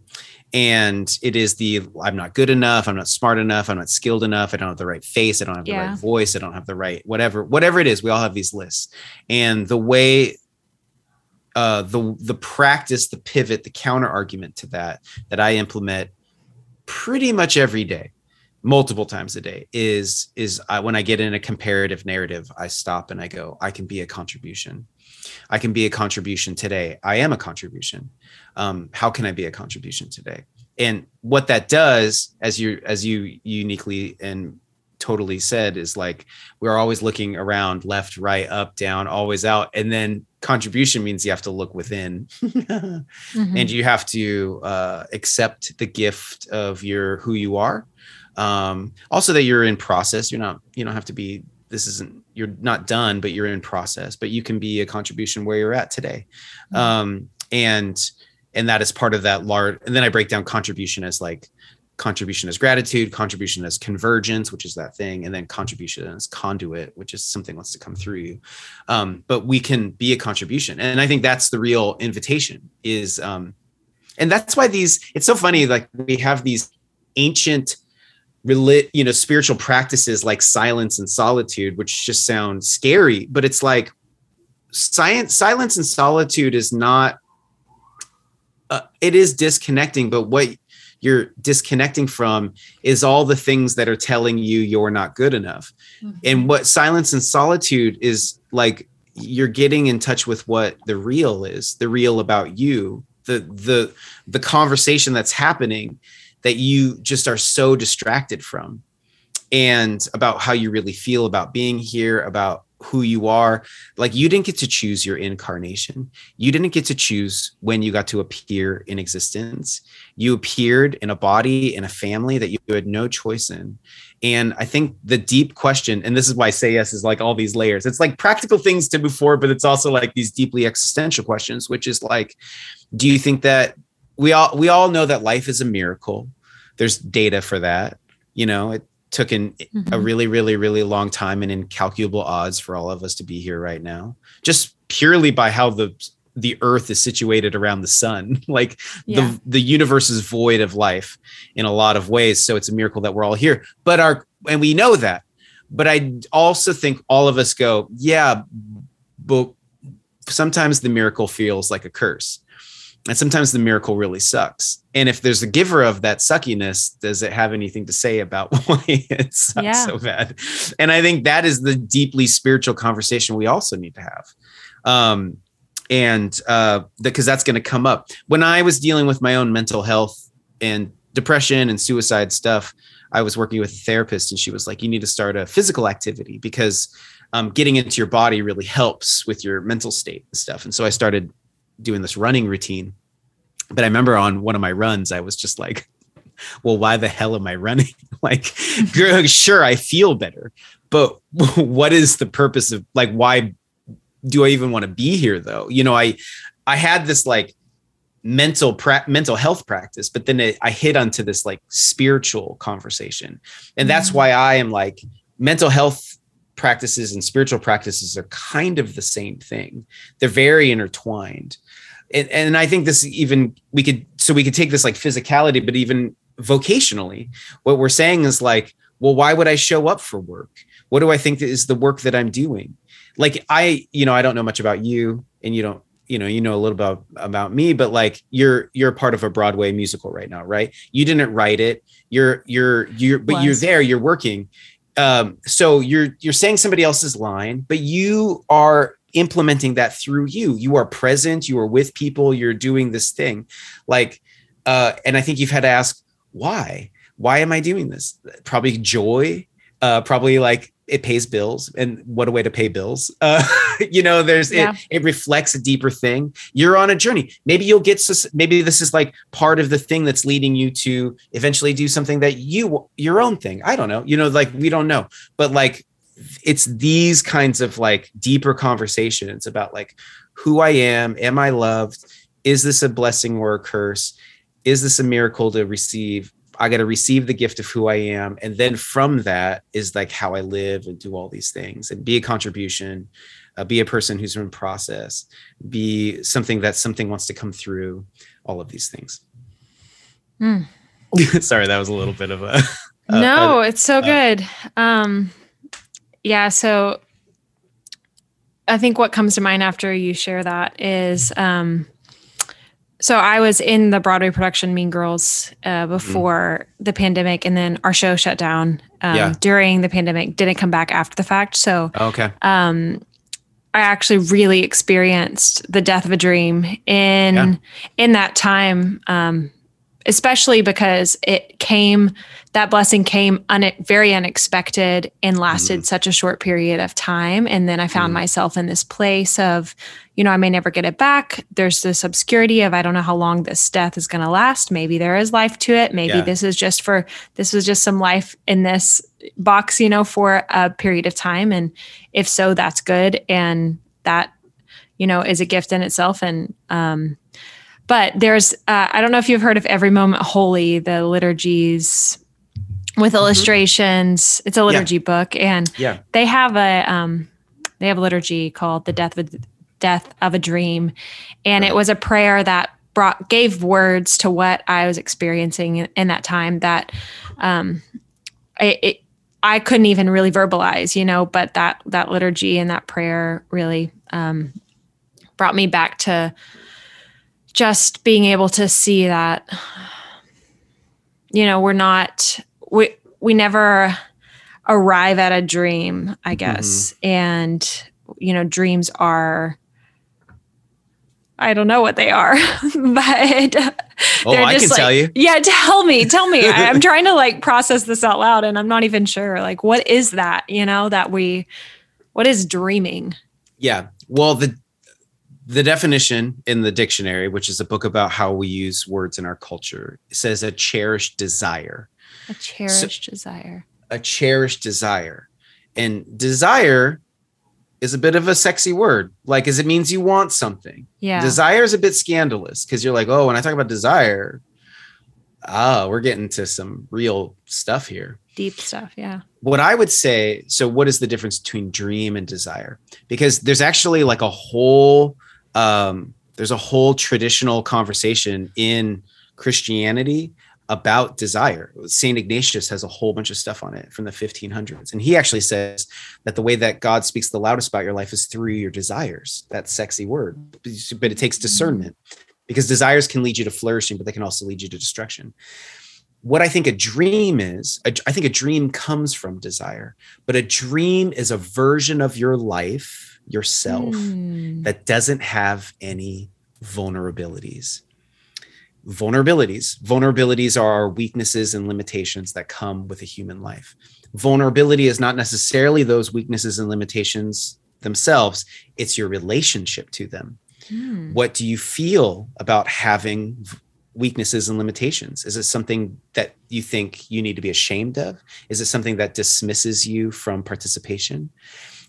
and it is the I'm not good enough, I'm not smart enough, I'm not skilled enough, I don't have the right face, I don't have the Yeah. right voice, I don't have the right whatever whatever it is, we all have these lists. And the way uh the the practice, the pivot, the counter argument to that that I implement pretty much every day multiple times a day is is I, when i get in a comparative narrative i stop and i go i can be a contribution. I can be a contribution today. I am a contribution. Um, how can i be a contribution today? And what that does as you as you uniquely and totally said is like we're always looking around left right up down always out. And then contribution means you have to look within. Mhm. and you have to uh, accept the gift of your who you are um, also that you're in process you're not you don't have to be this isn't you're not done but you're in process but you can be a contribution where you're at today Mhm. um, and and that is part of that large and then i break down contribution as like contribution as gratitude contribution as convergence which is that thing and then contribution as conduit which is something wants to come through you um, but we can be a contribution and i think that's the real invitation is um, and that's why these it's so funny like we have these ancient reli- you know spiritual practices like silence and solitude which just sound scary but it's like science silence and solitude is not uh, it is disconnecting but what you're disconnecting from is all the things that are telling you you're not good enough Mhm. and what silence and solitude is like you're getting in touch with what the real is the real about you the the the conversation that's happening that you just are so distracted from and about how you really feel about being here about who you are. Like you didn't get to choose your incarnation. You didn't get to choose when you got to appear in existence. You appeared in a body in a family that you had no choice in. And I think the deep question, and this is why Say Yes is like all these layers. It's like practical things to move forward, but it's also like these deeply existential questions, which is like, do you think that we all we all know that life is a miracle? There's data for that. You know, it took an, a Mhm. really, really, really long time and incalculable odds for all of us to be here right now, just purely by how the the earth is situated around the sun like Yeah. the the universe is void of life in a lot of ways so it's a miracle that we're all here but our and we know that but i also think all of us go yeah but sometimes the miracle feels like a curse and sometimes the miracle really sucks. And if there's a giver of that suckiness does it have anything to say about why it sucks Yeah. so bad? And i think that is the deeply spiritual conversation we also need to have. Um and uh because that's going to come up. When i was dealing with my own mental health and depression and suicide stuff i was working with a therapist and she was like you need to start a physical activity because um, getting into your body really helps with your mental state and stuff. And so i started doing this running routine but i remember on one of my runs i was just like well why the hell am i running? Like sure i feel better but what is the purpose of like why do i even want to be here though? You know i i had this like mental pra- mental health practice but then it, i hit onto this like spiritual conversation. And that's Mhm. why i am like mental health practices and spiritual practices are kind of the same thing. They're very intertwined and, and i think this even we could so we could take this like physicality but even vocationally what we're saying is like well why would i show up for work? What do i think is the work that i'm doing? Like i you know i don't know much about you and you don't you know you know a little about about me but like you're you're part of a broadway musical right now right? You didn't write it. You're you're you're but you're there you're working. Um so you're you're saying somebody else's line but you are implementing that through you. You are present you are with people you're doing this thing. Like uh and i think you've had to ask why? Why am i doing this? Probably joy uh probably like it pays bills and what a way to pay bills. Uh you know there's Yeah. it it reflects a deeper thing. You're on a journey. Maybe you'll get sus- maybe this is like part of the thing that's leading you to eventually do something that you your own thing. I don't know. You know like we don't know. But like it's these kinds of like deeper conversations about like who I am, am I loved? Is this a blessing or a curse? Is this a miracle to receive? I got to receive the gift of who I am. And then from that is like how I live and do all these things and be a contribution, uh, be a person who's in process, be something that something wants to come through, all of these things. Mm. Sorry, that was a little bit of a. a no, a, it's so good. Um, yeah. So I think what comes to mind after you share that is, um, so I was in the Broadway production Mean Girls uh, mm-hmm. before mm. the pandemic, and then our show shut down um, yeah. during the pandemic. Didn't come back after the fact. So okay, um, I actually really experienced the death of a dream in yeah. in that time. Um, especially because it came that blessing came un- very unexpected and lasted mm. such a short period of time. And then i found mm. myself in this place of you know i may never get it back. There's this obscurity of i don't know how long this death is going to last. Maybe there is life to it. Maybe yeah. this is just for this was just some life in this box you know for a period of time. And if so that's good. And that you know is a gift in itself. And um but there's, uh, I don't know if you've heard of Every Moment Holy, the liturgies with mm-hmm. illustrations. It's a liturgy yeah. book, and yeah. they have a um, they have a liturgy called the Death of a, Death of a Dream, and right. it was a prayer that brought gave words to what I was experiencing in, in that time. That um, it, it I couldn't even really verbalize, you know, but that that liturgy and that prayer really um, brought me back to just being able to see that you know we're not we we never arrive at a dream i guess mm-hmm. and you know dreams are I don't know what they are, but oh, I can like, tell you. Yeah, tell me, tell me. I, I'm trying to like process this out loud, and I'm not even sure. Like, what is that? You know, that we, what is dreaming? Yeah. Well, the the definition in the dictionary, which is a book about how we use words in our culture, says a cherished desire. A cherished so, desire. A cherished desire. And desire is a bit of a sexy word. Like, as it means you want something. Yeah. Desire is a bit scandalous because you're like, oh, when I talk about desire, ah, we're getting to some real stuff here. Deep stuff. Yeah. What I would say so, what is the difference between dream and desire? Because there's actually like a whole um, there's a whole traditional conversation in Christianity about desire. St. Ignatius has a whole bunch of stuff on it from the 1500s. And he actually says that the way that God speaks the loudest about your life is through your desires. That sexy word. But it takes discernment because desires can lead you to flourishing, but they can also lead you to destruction. What I think a dream is, I think a dream comes from desire, but a dream is a version of your life yourself mm. that doesn't have any vulnerabilities. Vulnerabilities. Vulnerabilities are our weaknesses and limitations that come with a human life. Vulnerability is not necessarily those weaknesses and limitations themselves, it's your relationship to them. Mm. What do you feel about having weaknesses and limitations? Is it something that you think you need to be ashamed of? Is it something that dismisses you from participation?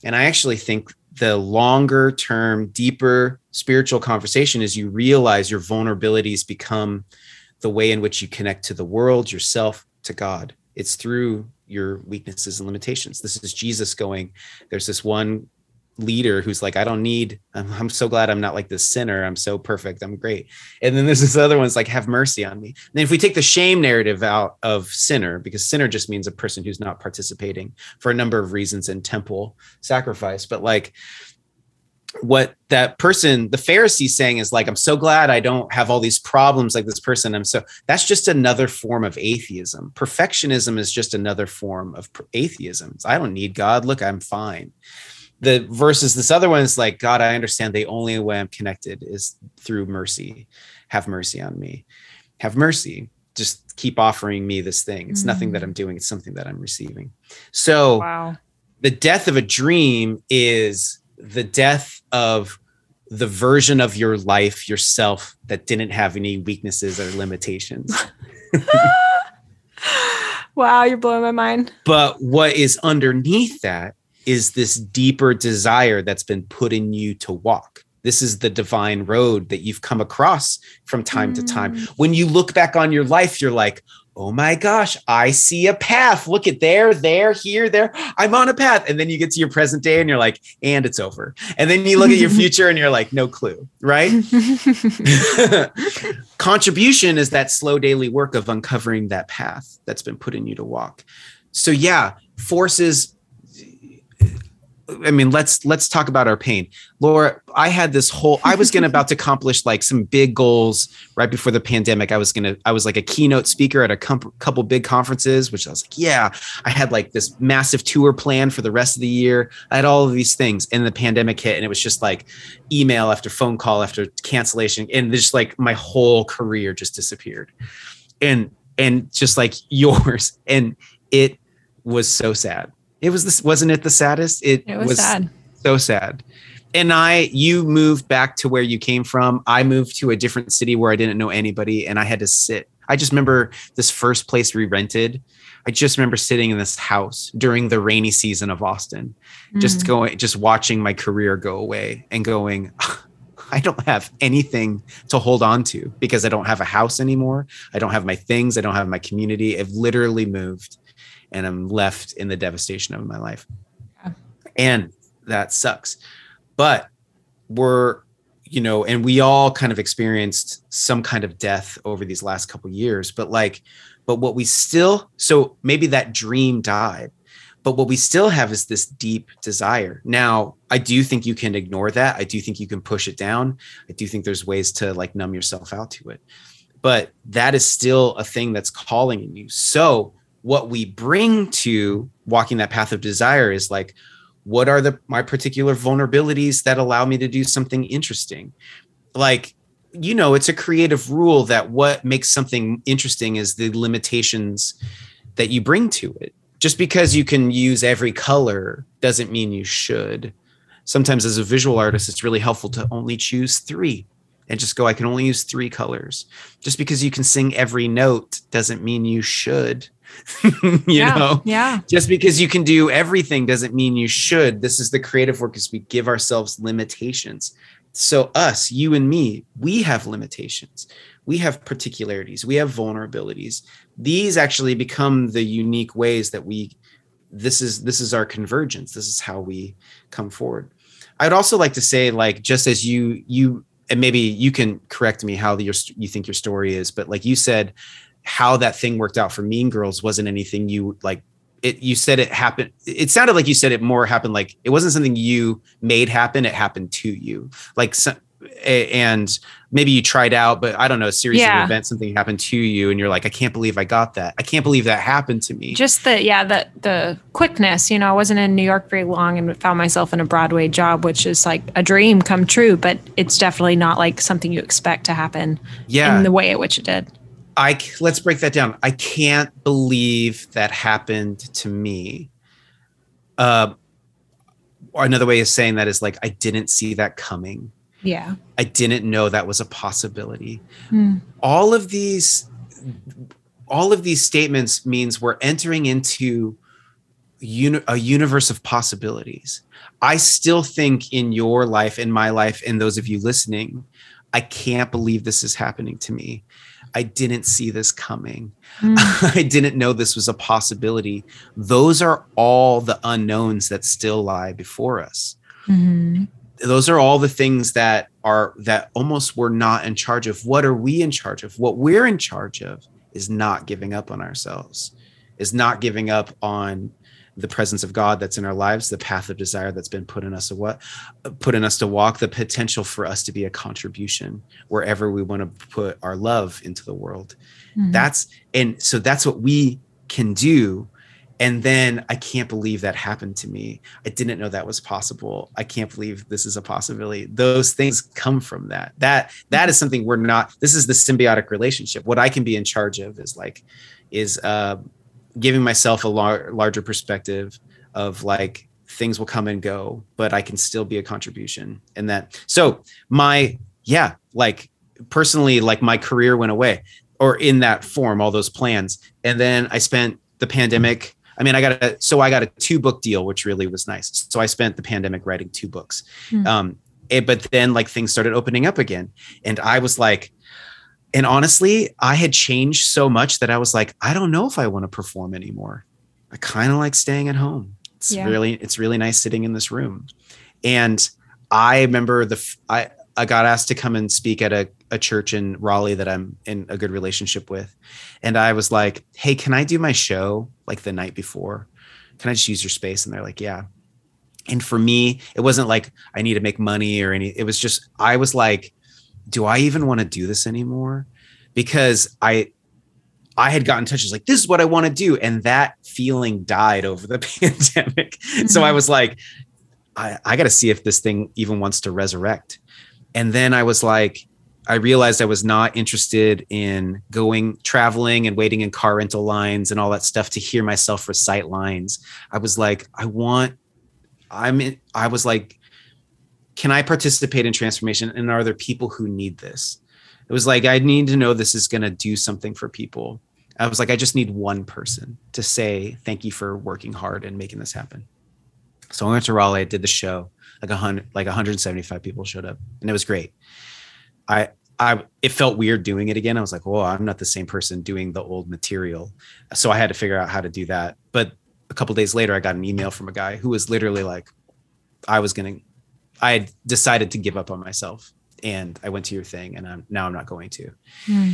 And I actually think the longer term, deeper spiritual conversation is you realize your vulnerabilities become the way in which you connect to the world, yourself, to God. It's through your weaknesses and limitations. This is Jesus going, there's this one leader who's like, I don't need, I'm, I'm, so glad I'm not like this sinner. I'm so perfect. I'm great. And then there's this other one's like, have mercy on me. And if we take the shame narrative out of sinner, because sinner just means a person who's not participating for a number of reasons in temple sacrifice, but like, what that person the pharisee saying is like i'm so glad i don't have all these problems like this person i'm so that's just another form of atheism perfectionism is just another form of atheism i don't need god look i'm fine the versus this other one is like god i understand the only way i'm connected is through mercy. Have mercy on me. Have mercy. Just keep offering me this thing. It's mm. nothing that mm. i'm doing. It's something that i'm receiving. So wow. the death of a dream is the death of the version of your life yourself that didn't have any weaknesses or limitations. Wow you're blowing my mind. But what is underneath that is this deeper desire that's been put in you to walk this is the divine road that you've come across from time mm. to time mm. when you look back on your life you're like oh my gosh, I see a path. Look at there, there, here, there. I'm on a path. And then you get to your present day and you're like, and it's over. And then you look at your future and you're like, no clue, right? Contribution is that slow daily work of uncovering that path that's been put in you to walk. So, yeah, forces I mean, let's let's talk about our pain. Laura, I had this whole I was gonna about to accomplish like some big goals right before the pandemic. I was gonna I was like a keynote speaker at a com- couple big conferences, which I was like, yeah, I had like this massive tour plan for the rest of the year. I had all of these things, and the pandemic hit, and it was just like email after phone call after cancellation, and just like my whole career just disappeared. And and just like yours. And it was so sad it was this wasn't it the saddest? It, it was, was sad. So sad. And I, you moved back to where you came from. I moved to a different city where I didn't know anybody, and I had to sit. I just remember this first place we rented. I just remember sitting in this house during the rainy season of Austin, mm. just going, just watching my career go away and going, I don't have anything to hold on to because I don't have a house anymore. I don't have my things. I don't have my community. I've literally moved and I'm left in the devastation of my life. Yeah. And that sucks. But we're, you know, and we all kind of experienced some kind of death over these last couple years, but like, but what we still, so maybe that dream died, but what we still have is this deep desire. Now, I do think you can ignore that. I do think you can push it down. I do think there's ways to like numb yourself out to it. But that is still a thing that's calling in you. So what we bring to walking that path of desire is like what are the my particular vulnerabilities that allow me to do something interesting? Like you know it's a creative rule that what makes something interesting is the limitations that you bring to it. Just because you can use every color doesn't mean you should. Sometimes as a visual artist it's really helpful to only choose 3 and just go i can only use 3 colors. Just because you can sing every note doesn't mean you should you yeah, know? yeah. Just because you can do everything doesn't mean you should. This is the creative work is we give ourselves limitations. So us you and me we have limitations. We have particularities. We have vulnerabilities. These actually become the unique ways that we this is this is our convergence. This is how we come forward. I'd also like to say like just as you you and maybe you can correct me how your you think your story is but like you said how that thing worked out for Mean Girls wasn't anything you like. It you said it happened. It sounded like you said it more happened like it wasn't something you made happen. It happened to you. Like and maybe you tried out, but I don't know, a series yeah. of events, something happened to you, and you're like, I can't believe I got that. I can't believe that happened to me. Just the yeah, the the quickness. You know, I wasn't in New York very long and found myself in a Broadway job, which is like a dream come true, but it's definitely not like something you expect to happen. Yeah, in the way at which it did. I let's break that down. I can't believe that happened to me. Uh, another way of saying that is like I didn't see that coming. Yeah. I didn't know that was a possibility. Hmm. All of these all of these statements means we're entering into uni- a universe of possibilities. I still think in your life, in my life, and those of you listening, I can't believe this is happening to me. I didn't see this coming. Mm. I didn't know this was a possibility. Those are all the unknowns that still lie before us. Mm-hmm. Those are all the things that are that almost we're not in charge of. What are we in charge of? What we're in charge of is not giving up on ourselves, is not giving up on the presence of God that's in our lives, the path of desire that's been put in us to what put in us to walk, the potential for us to be a contribution wherever we want to put our love into the world. Mm-hmm. That's and so that's what we can do. And then I can't believe that happened to me. I didn't know that was possible. I can't believe this is a possibility. Those things come from that. That that is something we're not. This is the symbiotic relationship. What I can be in charge of is like is uh giving myself a lar- larger perspective of like things will come and go, but I can still be a contribution. And that, so my, yeah, like personally, like my career went away or in that form, all those plans. And then I spent the pandemic. I mean, I got a so I got a two book deal, which really was nice. So I spent the pandemic writing two books. Hmm. Um, it, but then like things started opening up again, and I was like, and honestly, I had changed so much that I was like, I don't know if I want to perform anymore. I kind of like staying at home. It's Yeah. really it's really nice sitting in this room, and I remember the I I got asked to come and speak at a a church in Raleigh that I'm in a good relationship with, and I was like, Hey, can I do my show like the night before? Can I just use your space? And they're like, Yeah. And for me, it wasn't like I need to make money or any. It was just I was like, Do I even want to do this anymore? Because I I had gotten in touch. I was like, this is what I want to do. And that feeling died over the pandemic. So I Mhm. was like, I, I got to see if this thing even wants to resurrect. And then I was like, I realized I was not interested in going traveling and waiting in car rental lines and all that stuff to hear myself recite lines. I was like, I want, I'm in, I was like, can I participate in transformation? And are there people who need this? It was like, I need to know this is going to do something for people. I was like, I just need one person to say, thank you for working hard and making this happen. So I went to Raleigh, did the show, like a hundred, like 175 people showed up and it was great. I, I, it felt weird doing it again. I was like, well, I'm not the same person doing the old material. So I had to figure out how to do that. But a couple days later, I got an email from a guy who was literally like, I was going to, I had decided to give up on myself and I went to your thing and I'm now I'm not going to. Hmm.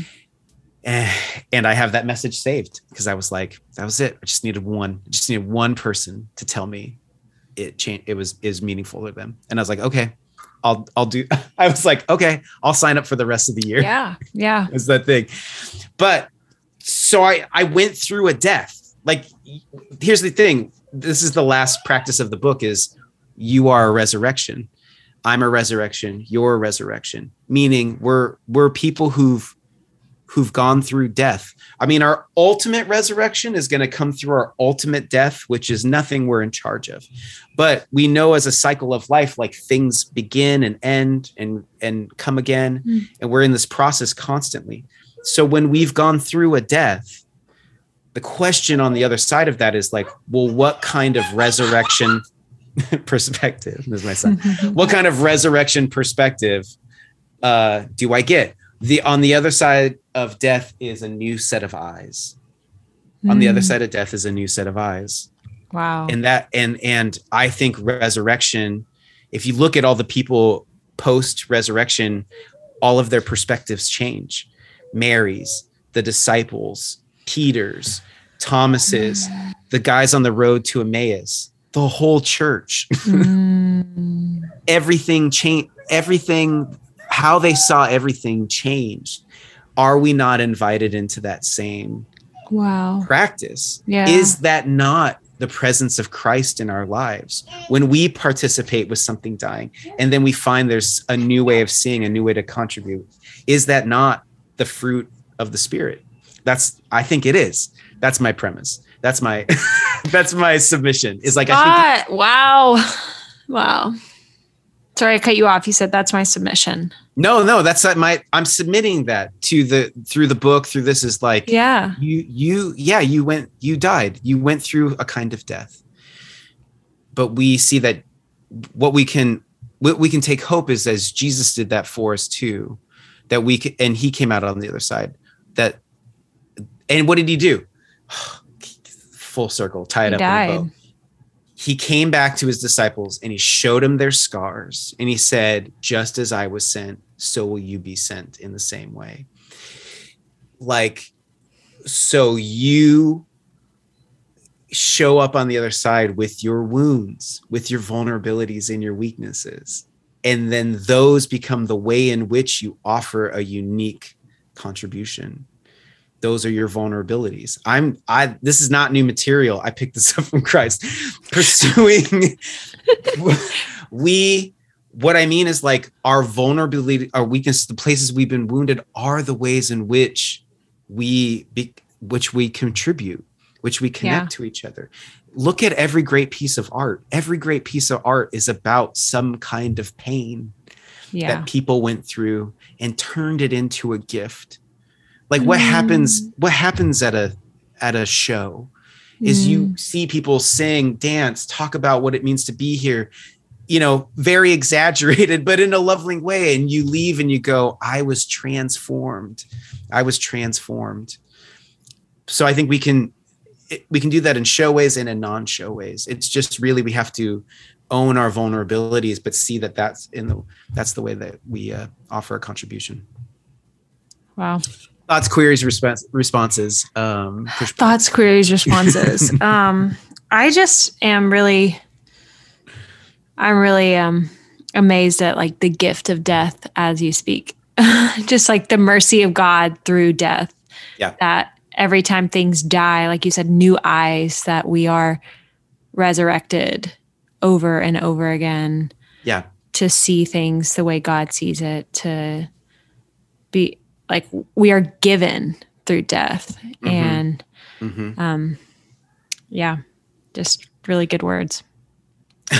Eh, and I have that message saved because I was like, that was it. I just needed one, I just needed one person to tell me it changed. It was is meaningful to them. And I was like, okay, I'll I'll do. I was like, okay, I'll sign up for the rest of the year. Yeah. Yeah. Is that thing. But so I I went through a death. Like here's the thing. This is the last practice of the book is you are a resurrection. I'm a resurrection. You're a resurrection. Meaning we're we're people who've who've gone through death. I mean, our ultimate resurrection is going to come through our ultimate death, which is nothing we're in charge of. But we know as a cycle of life, like things begin and end and and come again, Mm. and we're in this process constantly. So when we've gone through a death, the question on the other side of that is like, well, what kind of resurrection perspective? Is my son what kind of resurrection perspective uh, do I get? The on the other side of death is a new set of eyes. On the other Hmm. side of death is a new set of eyes, Wow. and that and and I think resurrection. If you look at all the people post resurrection, all of their perspectives change. Mary's, the disciples, Peter's, Thomas's, the guys on the road to Emmaus, the whole church. Hmm. everything changed everything how they saw everything changed. Are we not invited into that same Wow. practice? Yeah. is that not the presence of christ in our lives? When we participate with something dying and then we find there's a new way of seeing a new way to contribute is that not the fruit of the spirit? That's i think it is. That's my premise that's my that's my submission is like i think wow. Wow. Sorry, I cut you off. You said that's my submission. No, no, that's not my. I'm submitting that to the through the book. Through this is like Yeah. you, you, yeah, you went, you died, you went through a kind of death. But we see that what we can, what we can take hope is as Jesus did that for us too, that we can, and he came out on the other side. That, and what did he do? Full circle, tie it He up in a bow. he came back to his disciples and he showed them their scars and he said just as i was sent so will you be sent in the same way. Like so you show up on the other side with your wounds with your vulnerabilities and your weaknesses. And then those become the way in which you offer a unique contribution those are your vulnerabilities. I'm i this is not new material. I picked this up from christ. Pursuing we what i mean is like our vulnerability our weakness the places we've been wounded are the ways in which we be, which we contribute which we connect Yeah. to each other. Look at every great piece of art. Every great piece of art is about some kind of pain Yeah. that people went through and turned it into a gift like what Mm. happens what happens at a at a show is you Mm. see people sing, dance, talk about what it means to be here, you know, very exaggerated, but in a loving way. And you leave and you go, I was transformed. I was transformed. So I think we can we can do that in show ways and in non-show ways. It's just really we have to own our vulnerabilities, but see that that's in the that's the way that we uh, offer a contribution. Wow. Thoughts, queries, response, responses. Um, Thoughts, queries, responses. um, I just am really, I'm really um, amazed at like the gift of death as you speak. just like the mercy of God through death. Yeah. That every time things die, like you said, new eyes, that we are resurrected over and over again yeah, to see things the way God sees it, to be like we are given through death. Mhm. And Mhm. um yeah, just really good words.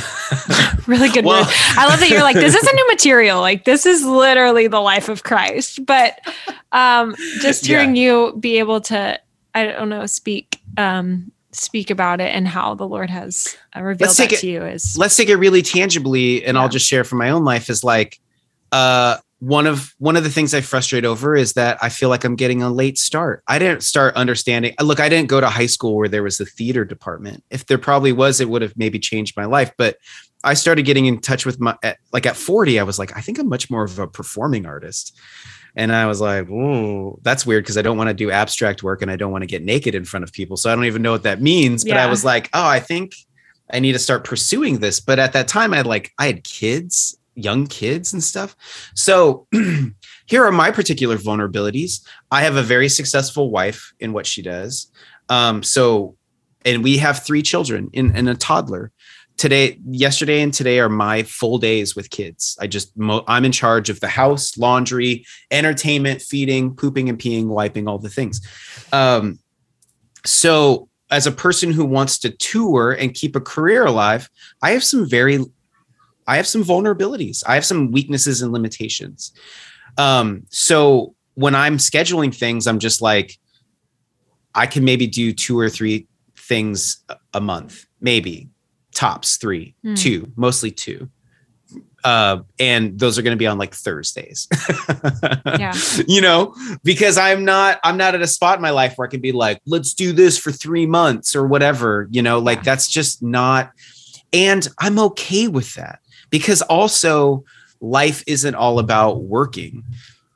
really good Well- words. I love that you're like, this isn't new material. Like this is literally the life of Christ. But um just Yeah. hearing you be able to, I don't know, speak um speak about it and how the Lord has uh, revealed Let's that it- to you is let's take it really tangibly and Yeah. i'll just share from my own life is like uh one of one of the things i frustrate over is that i feel like i'm getting a late start i didn't start understanding look i didn't go to high school where there was the theater department if there probably was it would have maybe changed my life but i started getting in touch with my at, like at 40 i was like i think i'm much more of a performing artist and I was like, "Ooh, that's weird because I don't want to do abstract work and I don't want to get naked in front of people. So I don't even know what that means." But I was like, "Oh, I think I need to start pursuing this." But at that time, I had like I had kids, young kids, and stuff. So here are my particular vulnerabilities. I have a very successful wife in what she does. Um, so, and we have three children and, and a toddler today yesterday and today are my full days with kids i just mo- i'm in charge of the house laundry entertainment feeding pooping and peeing wiping all the things um, so as a person who wants to tour and keep a career alive i have some very i have some vulnerabilities i have some weaknesses and limitations um, so when i'm scheduling things i'm just like i can maybe do two or three things a- month maybe tops three, Hmm. two, mostly two. Uh, and those are going to be on like Thursdays. Yeah. You know, because I'm not, I'm not at a spot in my life where I can be like, let's do this for three months or whatever, you know, like Yeah. that's just not, and I'm okay with that because also life isn't all about working.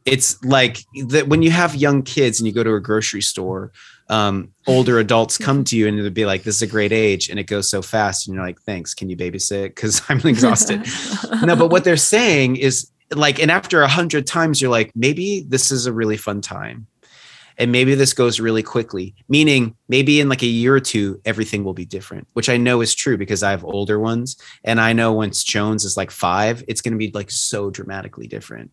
It's like that when you have young kids and you go to a grocery store, um, older adults come to you and they'll be like, "This is a great age," and it goes so fast, and you're like, "Thanks, can you babysit?" Because I'm exhausted. no, but what they're saying is like, and after a hundred times, you're like, maybe this is a really fun time. And maybe this goes really quickly, meaning maybe in like a year or two, everything will be different, which I know is true because I have older ones. And I know once Jones is like five, it's going to be like so dramatically different.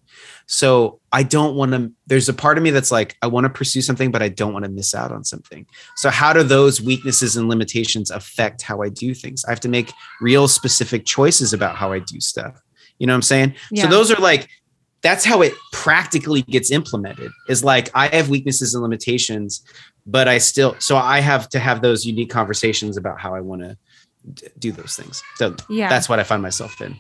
So I don't want to, there's a part of me that's like, I want to pursue something, but I don't want to miss out on something. So, how do those weaknesses and limitations affect how I do things? I have to make real specific choices about how I do stuff. You know what I'm saying? Yeah. So, those are like, that's how it practically gets implemented is like I have weaknesses and limitations, but I still, so I have to have those unique conversations about how I want to d- do those things. So, yeah. that's what I find myself in.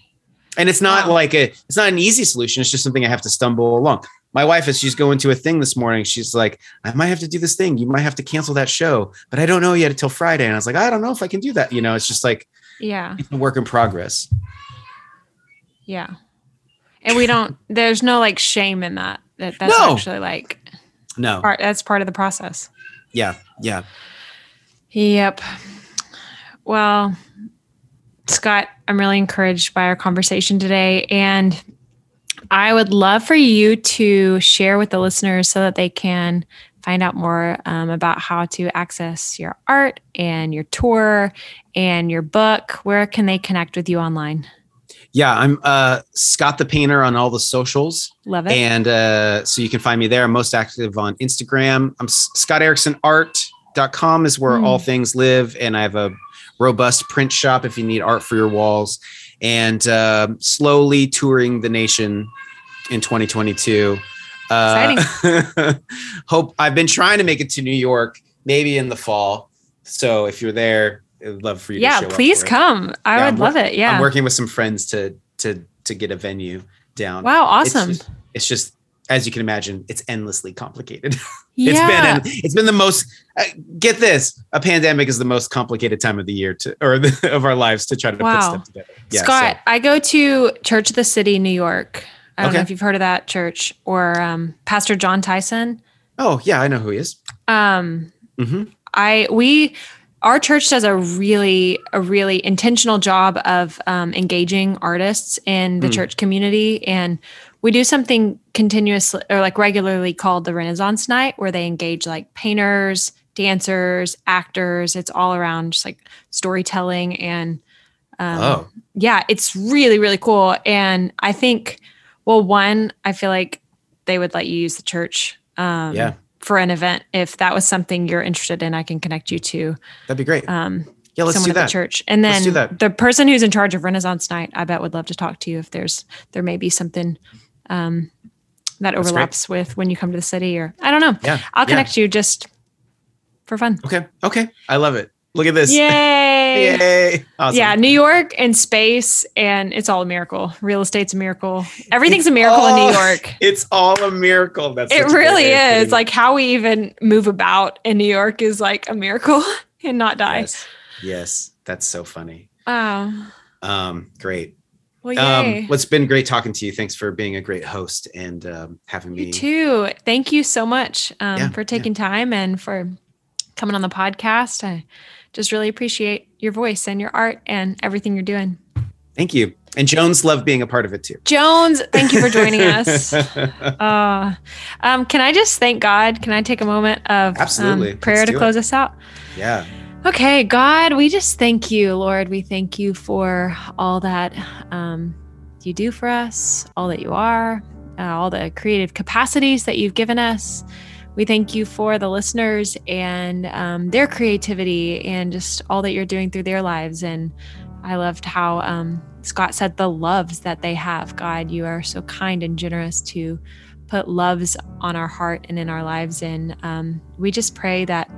And it's not Wow. like a, it's not an easy solution. It's just something I have to stumble along. My wife, as she's going to a thing this morning, she's like, I might have to do this thing. You might have to cancel that show, but I don't know yet until Friday. And I was like, I don't know if I can do that. You know, it's just like yeah. it's a work in progress. Yeah. And we don't there's no like shame in that. That that's No. actually like No. part that's part of the process. Yeah. Yeah. Yep. Well, Scott, I'm really encouraged by our conversation today and I would love for you to share with the listeners so that they can find out more um, about how to access your art and your tour and your book. Where can they connect with you online? Yeah. I'm uh, Scott the Painter on all the socials. Love it. And uh, so you can find me there. I'm most active on Instagram. I'm Scott Erickson Art.com is where Hmm. all things live. And I have a robust print shop if you need art for your walls. And uh, slowly touring the nation in 2022. Uh, hope I've been trying to make it to New York, maybe in the fall. So if you're there, I'd love for you yeah, please up for it. come. I Yeah, would I'm love wor- it. Yeah. I'm working with some friends to to to get a venue down. wow, It's awesome. just- It's just, as you can imagine, it's endlessly complicated. yeah. It's been it's been the most. Uh, get this: a pandemic is the most complicated time of the year to or the, of our lives to try to Wow. put stuff together. Yeah, Scott, I go to Church of the City, New York. I don't know Okay. if you've heard of that church or um, Pastor Jon Tyson. Oh yeah, I know who he is. Um, hmm I we our church does a really a really intentional job of um, engaging artists in the Hmm. church community, and we do something continuously or like regularly called the Renaissance Night, where they engage like painters, dancers, actors. It's all around just like storytelling and um, oh, yeah, it's really, really cool. And I think, well, one, I feel like they would let you use the church um, Yeah. For an event. If that was something you're interested in, I can connect you to that'd be great. um, yeah, let's someone do at the that. church. And Let's then do that. the person who's in charge of Renaissance Night, I bet would love to talk to you if there's, there may be something um, that That's great. overlaps with when you come to the city or I don't know. Yeah, I'll yeah. connect you just for fun. Okay, okay, I love it. Look at this. Yay. Yay! Awesome. Yeah, New York and space, and it's all a miracle. Real estate's a miracle. Everything's a miracle in New York. It's all a miracle. That's It such a great really way of putting is. Like how we even move about in New York is like a miracle and not die. yes, yes, that's so funny. Oh, Um, great. Well, um, well, it's been great talking to you. Thanks for being a great host and um, having me. you too. Thank you so much um, Yeah, for yeah. taking time and for coming on the podcast. I just really appreciate your voice and your art and everything you're doing. Thank you. And Jones loved being a part of it too. Jones, thank you for joining us. Uh, um, can I just thank God? Can I take a moment of Absolutely. um, prayer Let's to do it. close us out? yeah. Okay, God, we just thank you, Lord. We thank you for all that um, you do for us, all that you are, uh, all the creative capacities that you've given us. We thank you for the listeners and um, their creativity and just all that you're doing through their lives. And I loved how um, Scott said the loves that they have. God, you are so kind and generous to put loves on our heart and in our lives. And um, we just pray that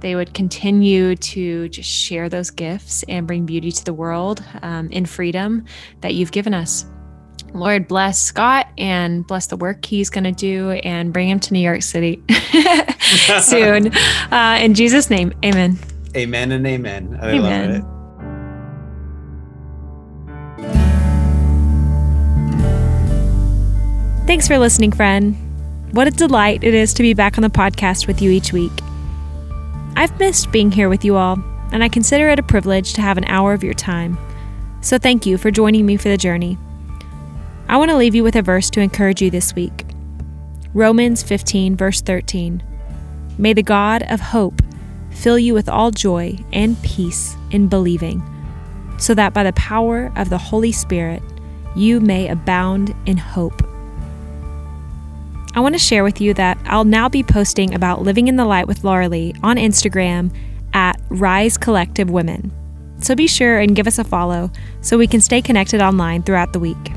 they would continue to just share those gifts and bring beauty to the world um, in freedom that you've given us. Lord, bless Scott and bless the work he's going to do and bring him to New York City soon. Uh, in Jesus' name, amen. Amen and amen. I Amen. love it. Thanks for listening, friend. What a delight it is to be back on the podcast with you each week. I've missed being here with you all, and I consider it a privilege to have an hour of your time. So thank you for joining me for the journey. I want to leave you with a verse to encourage you this week Romans 15, verse 13. May the God of hope fill you with all joy and peace in believing, so that by the power of the Holy Spirit you may abound in hope. I want to share with you that I'll now be posting about living in the light with Laura Lee on Instagram at Rise Collective Women. So be sure and give us a follow so we can stay connected online throughout the week.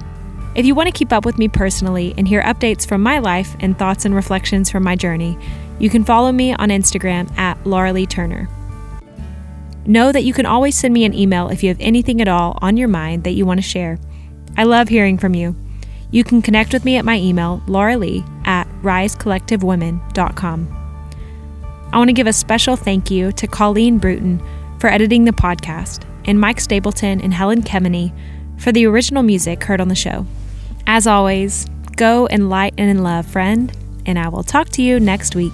If you want to keep up with me personally and hear updates from my life and thoughts and reflections from my journey, you can follow me on Instagram at Laura Lee Turner. Know that you can always send me an email if you have anything at all on your mind that you want to share. I love hearing from you. You can connect with me at my email, Laura Lee at risecollectivewomen.com. I want to give a special thank you to Colleen Bruton for editing the podcast, and Mike Stapleton and Helen Kemeny for the original music heard on the show. As always, go in light and in love, friend, and I will talk to you next week.